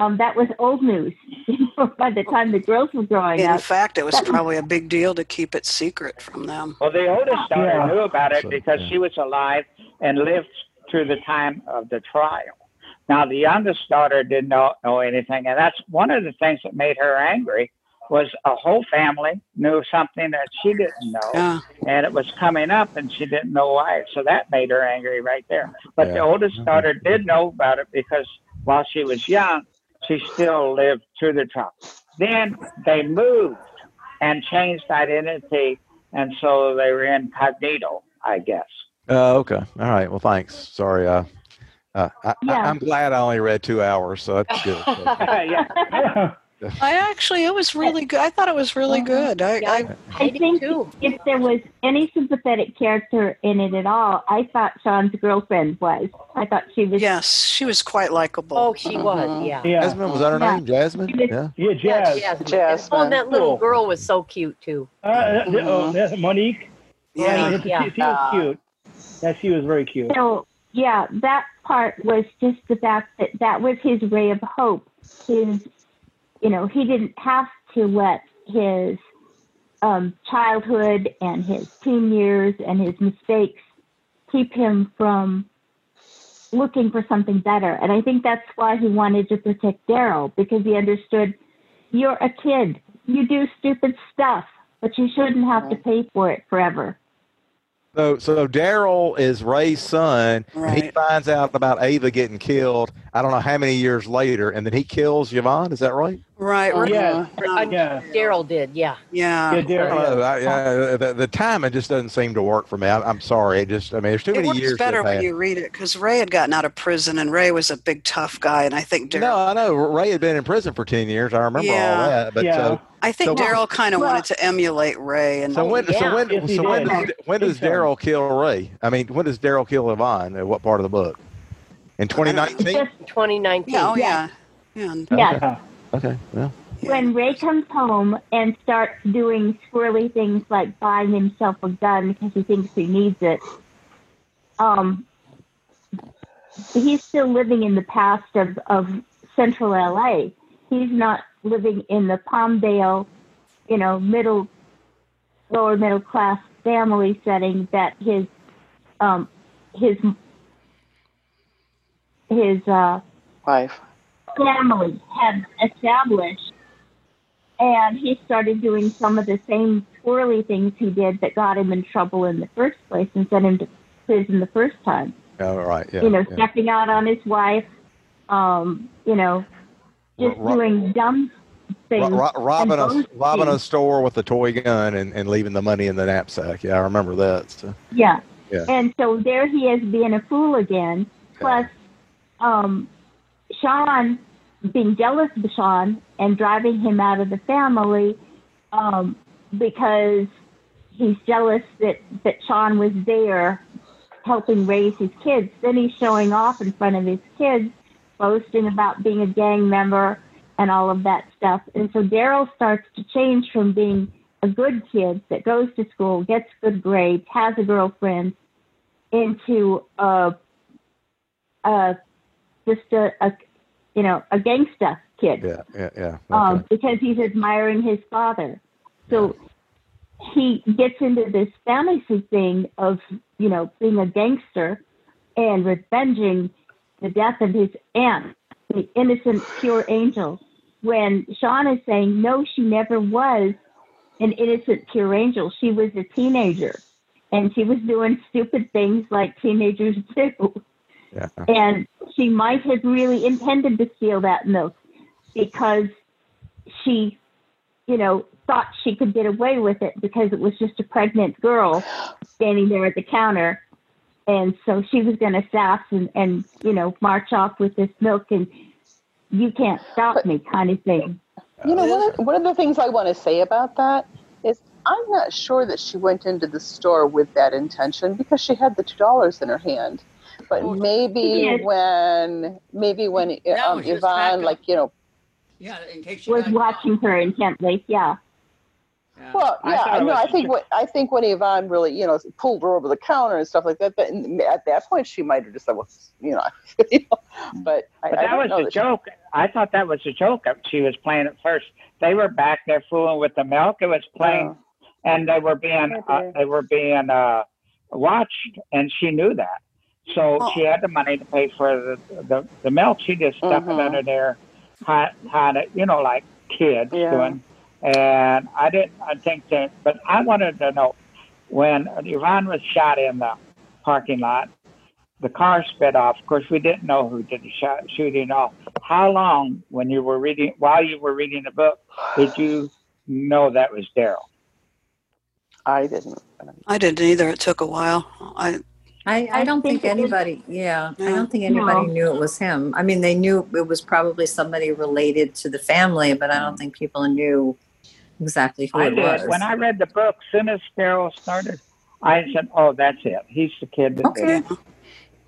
um, that was old news by the time the girls were growing In up In fact, it was That- probably a big deal to keep it secret from them. Well, the oldest daughter Yeah. knew about it So, because yeah. she was alive and lived through the time of the trial. Now, the youngest daughter didn't know, know anything, and that's one of the things that made her angry was a whole family knew something that she didn't know, Yeah. and it was coming up, and she didn't know why. So that made her angry right there. But the oldest daughter did know about it because while she was young, she still lived through the trial. Then they moved and changed identity, and so they were incognito, I guess. Uh, okay. All right. Well, thanks. Sorry. Uh, uh, I, Yeah. I, I'm glad I only read two hours, so that's good. Yeah. I actually, it was really good. I thought it was really good. I, Yeah, I I, I think too. if there was any sympathetic character in it at all, I thought Sean's girlfriend was. I thought she was. yes, she was quite likable. Oh, she was. Mhm. Yeah. yeah Jasmine was that her Yeah. name? Jasmine. Yeah. yeah Yeah, jazz Jasmine. Jasmine. Oh, and that little Cool. girl was so cute too. uh, uh, oh, Monique Yeah. Right, Yeah. she, she was cute yeah she was very cute So yeah, that part was just the fact that that was his ray of hope. His, you know, he didn't have to let his um, childhood and his teen years and his mistakes keep him from looking for something better. And I think that's why he wanted to protect Daryl because he understood you're a kid, you do stupid stuff, but you shouldn't have to pay for it forever. So, so Daryl is Ray's son, and he finds out about Ava getting killed. I don't know how many years later, and then he kills Yvonne. Is that right? Right. right. Yeah. Um, yeah Daryl did. Yeah. yeah. yeah I Derek, don't know. I, yeah, the, the timing just doesn't seem to work for me. I, I'm sorry. It just, I mean, there's too It many works years. that better when you read it because Ray had gotten out of prison and Ray was a big tough guy, and I think Daryl. No, I know Ray had been in prison for ten years. I remember Yeah. all that. But Yeah. so, I think So- Daryl kind of Well- wanted to emulate Ray, and so when, yeah. so when, Yes, so when did. does, when does Daryl kill Ray? I mean, when does Daryl kill Yvonne? At what part of the book? In 2019. Just 2019. yeah, oh Yeah. yeah, yeah. and- yeah, yeah. Okay. Well, when Ray comes home and starts doing squirrely things like buying himself a gun because he thinks he needs it, um, he's still living in the past of, of central LA. He's not living in the Palmdale, you know, middle, lower middle class family setting that his, um, his, his, uh, Wife. family had established. And he started doing some of the same twirly things he did that got him in trouble in the first place and sent him to prison the first time. all right. Yeah. you know, yeah. stepping out on his wife, um, you know, just Ro- doing dumb things. Ro- ro- robbing a robbing a store with a toy gun and, and leaving the money in the knapsack. Yeah, I remember that. So. Yeah. Yeah. And so there he is being a fool again. Plus, um, Sean being jealous of Sean and driving him out of the family um, because he's jealous that, that Sean was there helping raise his kids. Then he's showing off in front of his kids, boasting about being a gang member and all of that stuff. And so Daryl starts to change from being a good kid that goes to school, gets good grades, has a girlfriend, into a, a just a, a you know a gangsta kid Yeah, yeah, yeah. Okay. um, because he's admiring his father. So he gets into this fantasy thing of, you know, being a gangster and revenging the death of his aunt, the innocent, pure angel. when Sean is saying, no, she never was an innocent pure angel. She was a teenager and she was doing stupid things like teenagers do. Yeah. And she might have really intended to steal that milk because she, you know, thought she could get away with it because it was just a pregnant girl standing there at the counter. And so she was going to sass and, and, you know, march off with this milk and you can't stop me kind of thing. You know, one of, one of the things I want to say about that is I'm not sure that she went into the store with that intention because she had the two dollars in her hand. But maybe Yes. when maybe when um, Yvonne, like you know, Yeah, in case you Was watching her intently. Yeah. Yeah. well, yeah, thought I it know. I think a- what I think when Yvonne really, you know, pulled her over the counter and stuff like that. But at that point, she might have just said, "Well, you know," you know but But I that don't was know a that she- joke. I thought that was a joke. She was playing at first. They were back there fooling with the milk. It was playing, and they were being uh, they were being uh, watched, and she knew that. So Well- she had the money to pay for the the, the milk. She just stuck Mhm. it under there, hide, hide it, you know, like kids Yeah. doing. And I didn't. I think that, but I wanted to know when Yvonne was shot in the parking lot the car sped off. Of course, we didn't know who did the shot, shooting off. How long, when you were reading, while you were reading the book, did you know that was Daryl? I didn't. I didn't either. It took a while. I I, I I don't think, think anybody, yeah, I don't think anybody No. knew it was him. I mean, they knew it was probably somebody related to the family, but I don't mm. think people knew exactly who I it did. was. When I read the book, soon as Daryl started, I said, "Oh, that's it. He's the kid that did Okay. it."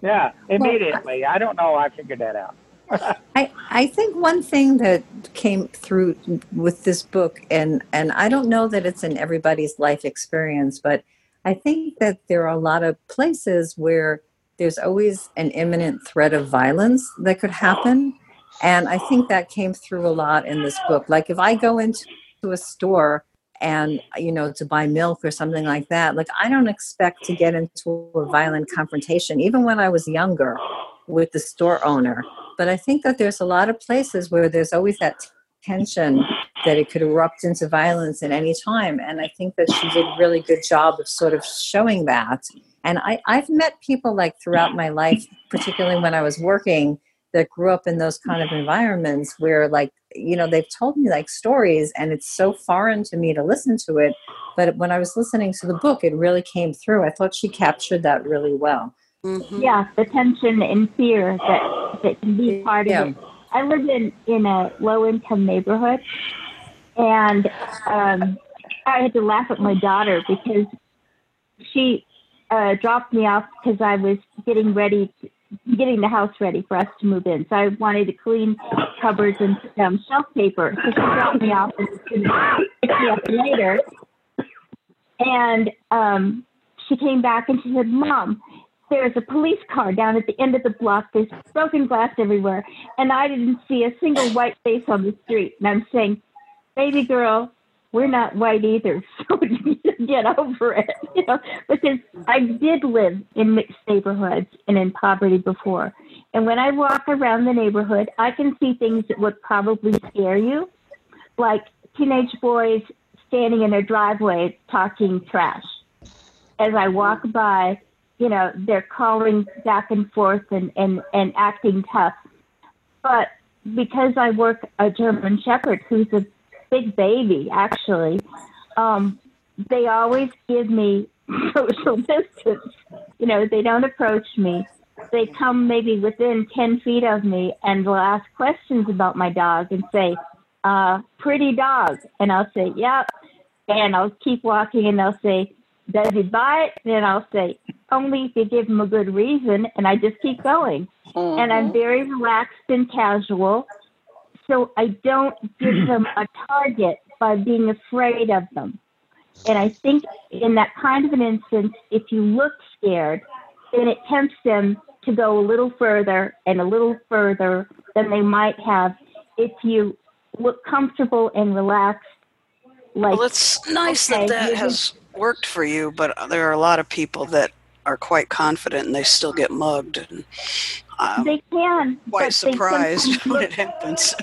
Yeah, immediately. I don't know. I figured that out. I, I think one thing that came through with this book, and, and I don't know that it's in everybody's life experience, but I think that there are a lot of places where there's always an imminent threat of violence that could happen. And I think that came through a lot in this book. Like if I go into a store and, you know, to buy milk or something like that, like I don't expect to get into a violent confrontation, even when I was younger with the store owner. But I think that there's a lot of places where there's always that tension that it could erupt into violence at any time. And I think that she did a really good job of sort of showing that. And I, I've met people like throughout my life, particularly when I was working, that grew up in those kind of environments where like, you know, they've told me like stories and it's so foreign to me to listen to it. But when I was listening to the book, it really came through. I thought she captured that really well. mhm. Yeah, the tension and fear that, that can be part Yeah. of it. I live in, in a low income neighborhood and um, I had to laugh at my daughter because she uh, dropped me off because I was getting ready, getting the house ready for us to move in. So I wanted to clean cupboards and um, shelf paper. So she dropped me off and was going to pick me later. And um, she came back and she said, Mom, there's a police car down at the end of the block. There's broken glass everywhere. And I didn't see a single white face on the street. And I'm saying, baby girl, we're not white either. So get over it. You know, because I did live in mixed neighborhoods and in poverty before. And when I walk around the neighborhood, I can see things that would probably scare you, like teenage boys standing in their driveway talking trash. As I walk by, you know, they're calling back and forth and, and, and acting tough. But because I work a German Shepherd who's a big baby, actually, um, they always give me social distance. You know, they don't approach me. They come maybe within 10 feet of me and will ask questions about my dog and say, uh, pretty dog. And I'll say, yep. And I'll keep walking and they'll say, does he bite? And I'll say, only if you give him a good reason. And I just keep going. And I'm Mhm. very relaxed and casual. So I don't give them a target by being afraid of them. And I think in that kind of an instance, if you look scared, then it tempts them to go a little further and a little further than they might have if you look comfortable and relaxed. Like, Well, it's nice okay, that that has worked for you, but there are a lot of people that are quite confident and they still get mugged. And I'm they can. quite but surprised when it happens.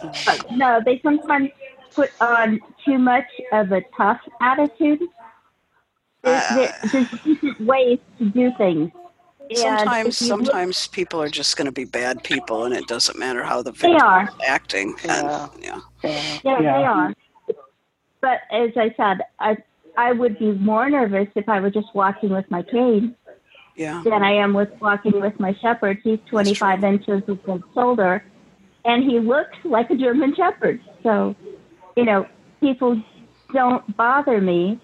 No, they sometimes put on too much of a tough attitude. There, uh, there, there's different ways to do things. And Sometimes, if look- sometimes people are just going to be bad people, and it doesn't matter how the They victim are. is acting. And, yeah. Yeah, Yeah. they are. But as I said, I I would be more nervous if I were just walking with my cane Yeah. than I am with walking with my shepherd. He's 25 inches with his shoulder, and he looks like a German shepherd. So, you know, people don't bother me,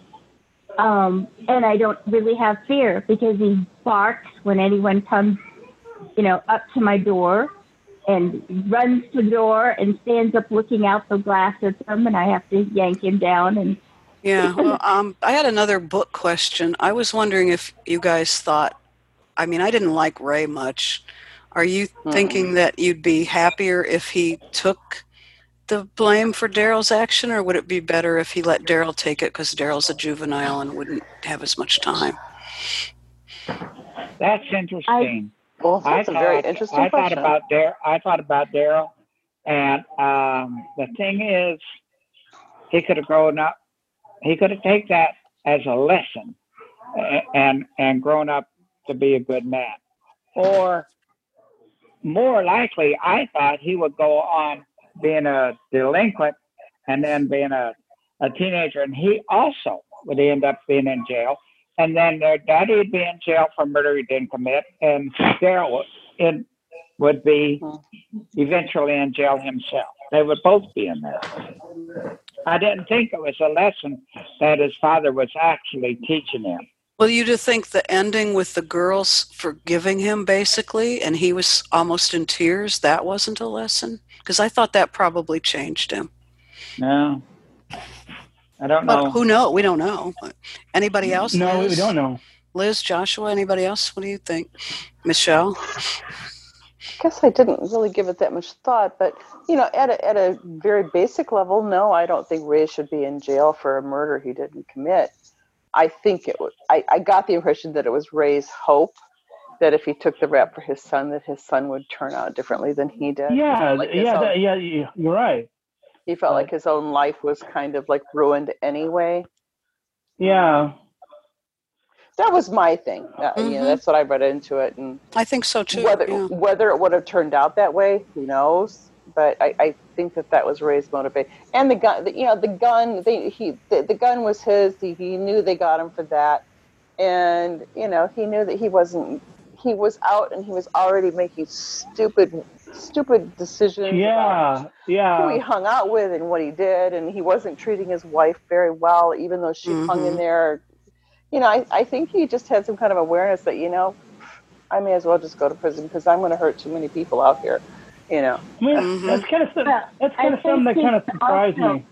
um, and I don't really have fear because he barks when anyone comes, you know, up to my door and runs to the door and stands up looking out the glass at them, and I have to yank him down. And Yeah. Well, um, I had another book question. I was wondering if you guys thought, I mean, I didn't like Ray much. Are you thinking that you'd be happier if he took the blame for Daryl's action, or would it be better if he let Daryl take it because Daryl's a juvenile and wouldn't have as much time? That's interesting. Well, that's I a very thought- interesting I question. thought about Daryl. I thought about Daryl, and um, the thing is, he could have grown up. He could have taken that as a lesson, and and grown up to be a good man. Or more likely, I thought he would go on being a delinquent and then being a, a teenager, and he also would end up being in jail. And then their daddy would be in jail for murder he didn't commit, and Daryl in, would be eventually in jail himself. They would both be in there. I didn't think it was a lesson that his father was actually teaching him. Well, you to think the ending with the girls forgiving him basically, and he was almost in tears, that wasn't a lesson? Because I thought that probably changed him. No, I don't But know. who know? We don't know. Anybody else? No, we don't know. Liz, Joshua, anybody else? What do you think? Michelle? I guess I didn't really give it that much thought, but you know, at a, at a very basic level, no, I don't think Ray should be in jail for a murder he didn't commit. I think it was. I, I got the impression that it was Ray's hope that if he took the rap for his son, that his son would turn out differently than he did. Yeah, felt like yeah, own- that, yeah, yeah, you're right. He felt like his own life was kind of like ruined anyway. Yeah, That was my thing. Uh, You know, that's what I read into it, and I think so too. whether yeah. whether it would have turned out that way, who knows? But I, I think that that was Ray's motivation. And the gun, the, you know, the gun, they, he, the, the gun was his. He, he knew they got him for that, and you know, he knew that he wasn't. He was out, and he was already making stupid, stupid decisions. about yeah, who he hung out with and what he did, and he wasn't treating his wife very well, even though she hung in Mhm. there. You know, I, I think he just had some kind of awareness that you know, I may as well just go to prison because I'm going to hurt too many people out here. You know. I mean, Mhm. that's kind of some- Well, that's I kind of something that kind of surprised also- me.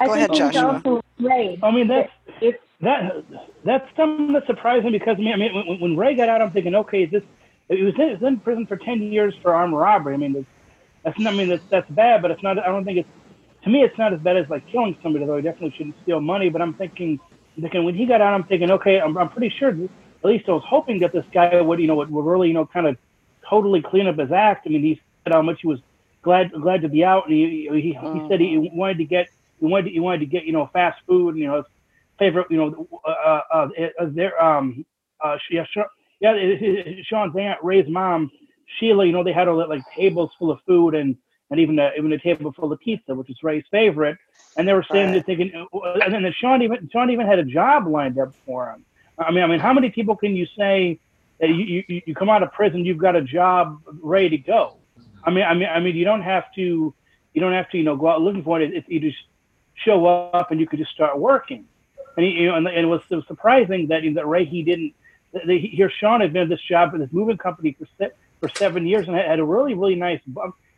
I Go think ahead, Joshua. also afraid. I mean, that's It's that that's something that surprised me because I mean, I mean when, when Ray got out, I'm thinking, okay, is this he was in, he was in prison for ten years for armed robbery. I mean, that's, that's not, I mean that's that's bad, but it's not. I don't think it's to me, it's not as bad as like killing somebody. Though he definitely shouldn't steal money. But I'm thinking, thinking when he got out, I'm thinking, okay, I'm, I'm pretty sure. At least I was hoping that this guy would, you know, would, would really, you know, kind of totally clean up his act. I mean, he said how much he was glad glad to be out, and he he, he said he wanted to get he wanted to, he wanted to get you know fast food and you know his favorite you know uh, uh, uh, uh their um uh yeah yeah Sean's aunt Ray's mom Sheila you know they had all that like tables full of food and and even a, even a table full of pizza which is Ray's favorite. And they were standing there thinking uh, and then Sean even Sean even had a job lined up for him. I mean I mean how many people can you say you you, you come out of prison you've got a job ready to go I mean I mean I mean you don't have to you don't have to you know go out looking for it it's you just show up and you could just start working and you know, and, and it was, it was surprising that that Ray he didn't. That he, here, Sean had been at this job at this moving company for se- for seven years and had, a really really nice.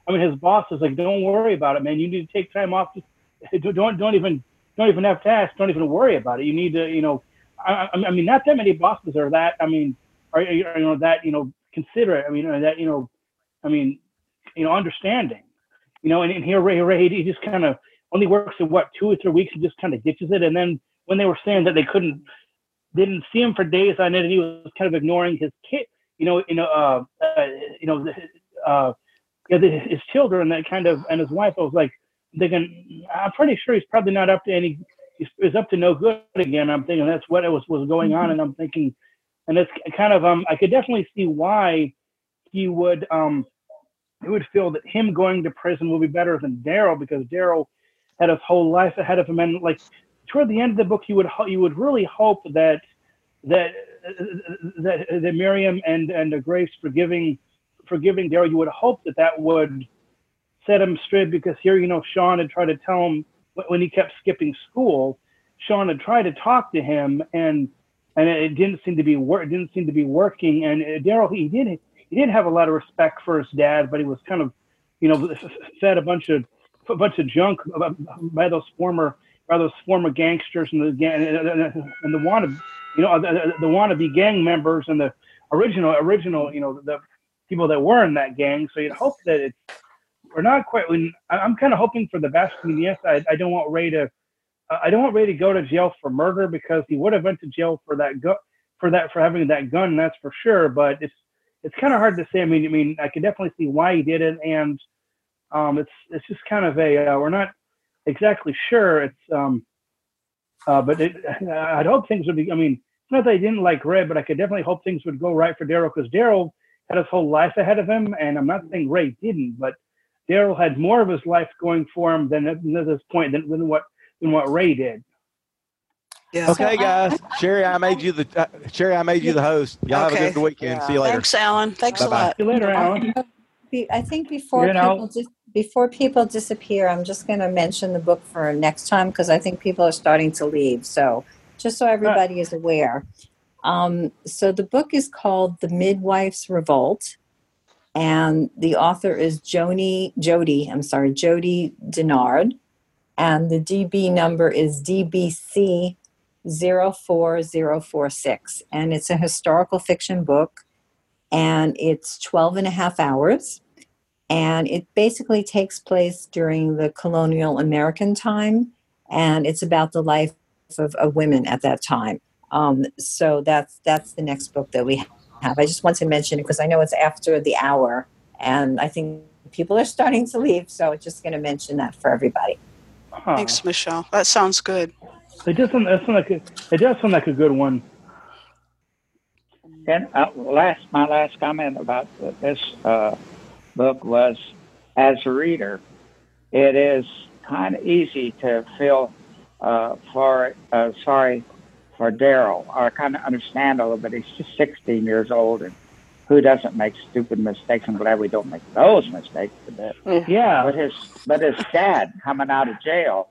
I mean, his boss is like, "Don't worry about it, man. You need to take time off. Just don't don't even don't even have to ask. Don't even worry about it. You need to, you know. I I mean, not that many bosses are that. I mean, are you know that you know considerate. I mean, that you know, I mean, you know, understanding. You know, and, and here Ray Ray he just kind of only works in what two or three weeks and just kind of ditches it, and then when they were saying that they couldn't didn't see him for days on end, and he was kind of ignoring his kid, you know, you know, uh, uh you know, uh, his children, that kind of, and his wife. I was like thinking, I'm pretty sure he's probably not up to any, he's up to no good again. I'm thinking that's what it was was going on, and I'm thinking, and it's kind of, um, I could definitely see why he would, um, he would feel that him going to prison will be better than Daryl because Daryl had his whole life ahead of him, and like toward the end of the book, you would you would really hope that that that that Miriam and and Grace forgiving forgiving Daryl, you would hope that that would set him straight because here, you know, Sean had tried to tell him when he kept skipping school. Sean had tried to talk to him, and and it didn't seem to be wor- it didn't seem to be working. And uh, Daryl, he did he did have a lot of respect for his dad, but he was kind of, you know, fed a bunch of a bunch of junk by those former by those former gangsters and the and the wannabe, you know, the, the wannabe gang members and the original original, you know, the people that were in that gang. So you'd hope that it's we're not quite. When I'm kind of hoping for the best. I mean, yes, I, I don't want Ray to. I don't want Ray to go to jail for murder because he would have went to jail for that gu- for that for having that gun. That's for sure. But it's it's kind of hard to say. I mean, I mean, I can definitely see why he did it, and um, it's it's just kind of a uh, we're not exactly sure. It's um, uh, but it, I'd hope things would be. I mean, it's not that I didn't like Ray, but I could definitely hope things would go right for Daryl because Daryl had his whole life ahead of him, and I'm not saying Ray didn't, but Daryl had more of his life going for him than at this point than, than what than what Ray did. Yeah. Okay, guys. Sherry, I made you the uh, Sherry. I made you the host. Y'all Okay. have a good weekend. Yeah. See you later. Thanks, Alan. Thanks a Bye-bye. lot. See you later, Alan. I think before You know- people dis- before people disappear, I'm just going to mention the book for next time because I think people are starting to leave. So just so everybody is aware. Um, so the book is called The Midwife's Revolt, and the author is Joni Jody. I'm sorry, Jodi Daynard, and the DB number is DBC 04046, and it's a historical fiction book, and it's 12 and a half hours and it basically takes place during the colonial American time, and it's about the life of, of women at that time. Um, so that's that's the next book that we have. I just want to mention it because I know it's after the hour, and I think people are starting to leave. So just going to mention that for everybody. Huh. Thanks, Michelle. That sounds good. It does sound, that sound like a, it does sound like a good one. And uh, last, my last comment about this uh, book was, as a reader, it is kind of easy to feel uh, for uh, sorry for Daryl, or kind of understand a little bit. He's just 16 years old, and who doesn't make stupid mistakes? I'm glad we don't make those mistakes today. Yeah. But his but his dad coming out of jail,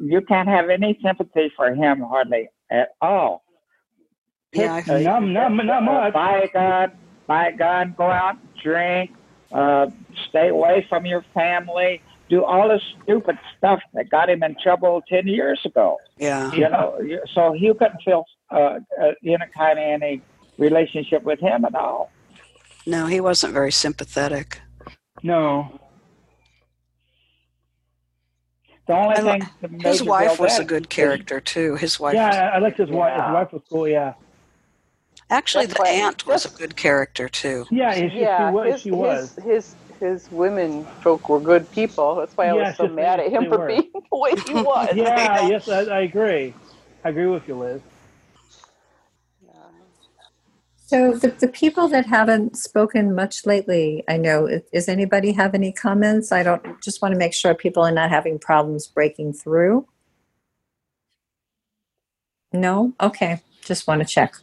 you can't have any sympathy for him hardly at all. Yeah, much. buy a gun, buy a gun, go out, drink, uh, stay away from your family, do all this stupid stuff that got him in trouble ten years ago. Yeah. You know, so you couldn't feel uh, uh, any kind of any relationship with him at all. No, he wasn't very sympathetic. No. The only I li- thing that His wife feel was a good character too. His wife. Yeah, was, I, I liked his wife. His wife was cool. Yeah. actually, That's the why- aunt was a good character too. Yeah, she, yeah, she was. his, she was. his his his women folk were good people. That's why I was Yes, so yes, mad at him for were. being the way he was. Yeah, yes, I, I agree. I agree with you, Liz. So the, the people that haven't spoken much lately, I know, i- does anybody have any comments? I don't, just want to make sure people are not having problems breaking through. No? Okay, just want to check.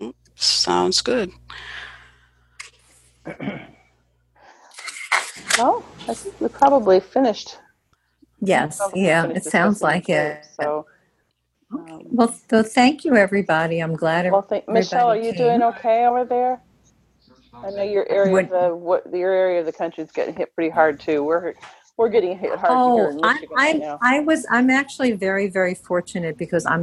Mm, sounds good. Well, I think we probably finished. Yes, probably yeah, finished it sounds like it. So, um, Well, so thank you, everybody. I'm glad well, thank, Michelle, are you came. doing okay over there? I know your area What- of the what your area of the country is getting hit pretty hard too. We're we're getting hit hard here Oh, in I, Michigan right now. I was, I'm actually very, very fortunate because I'm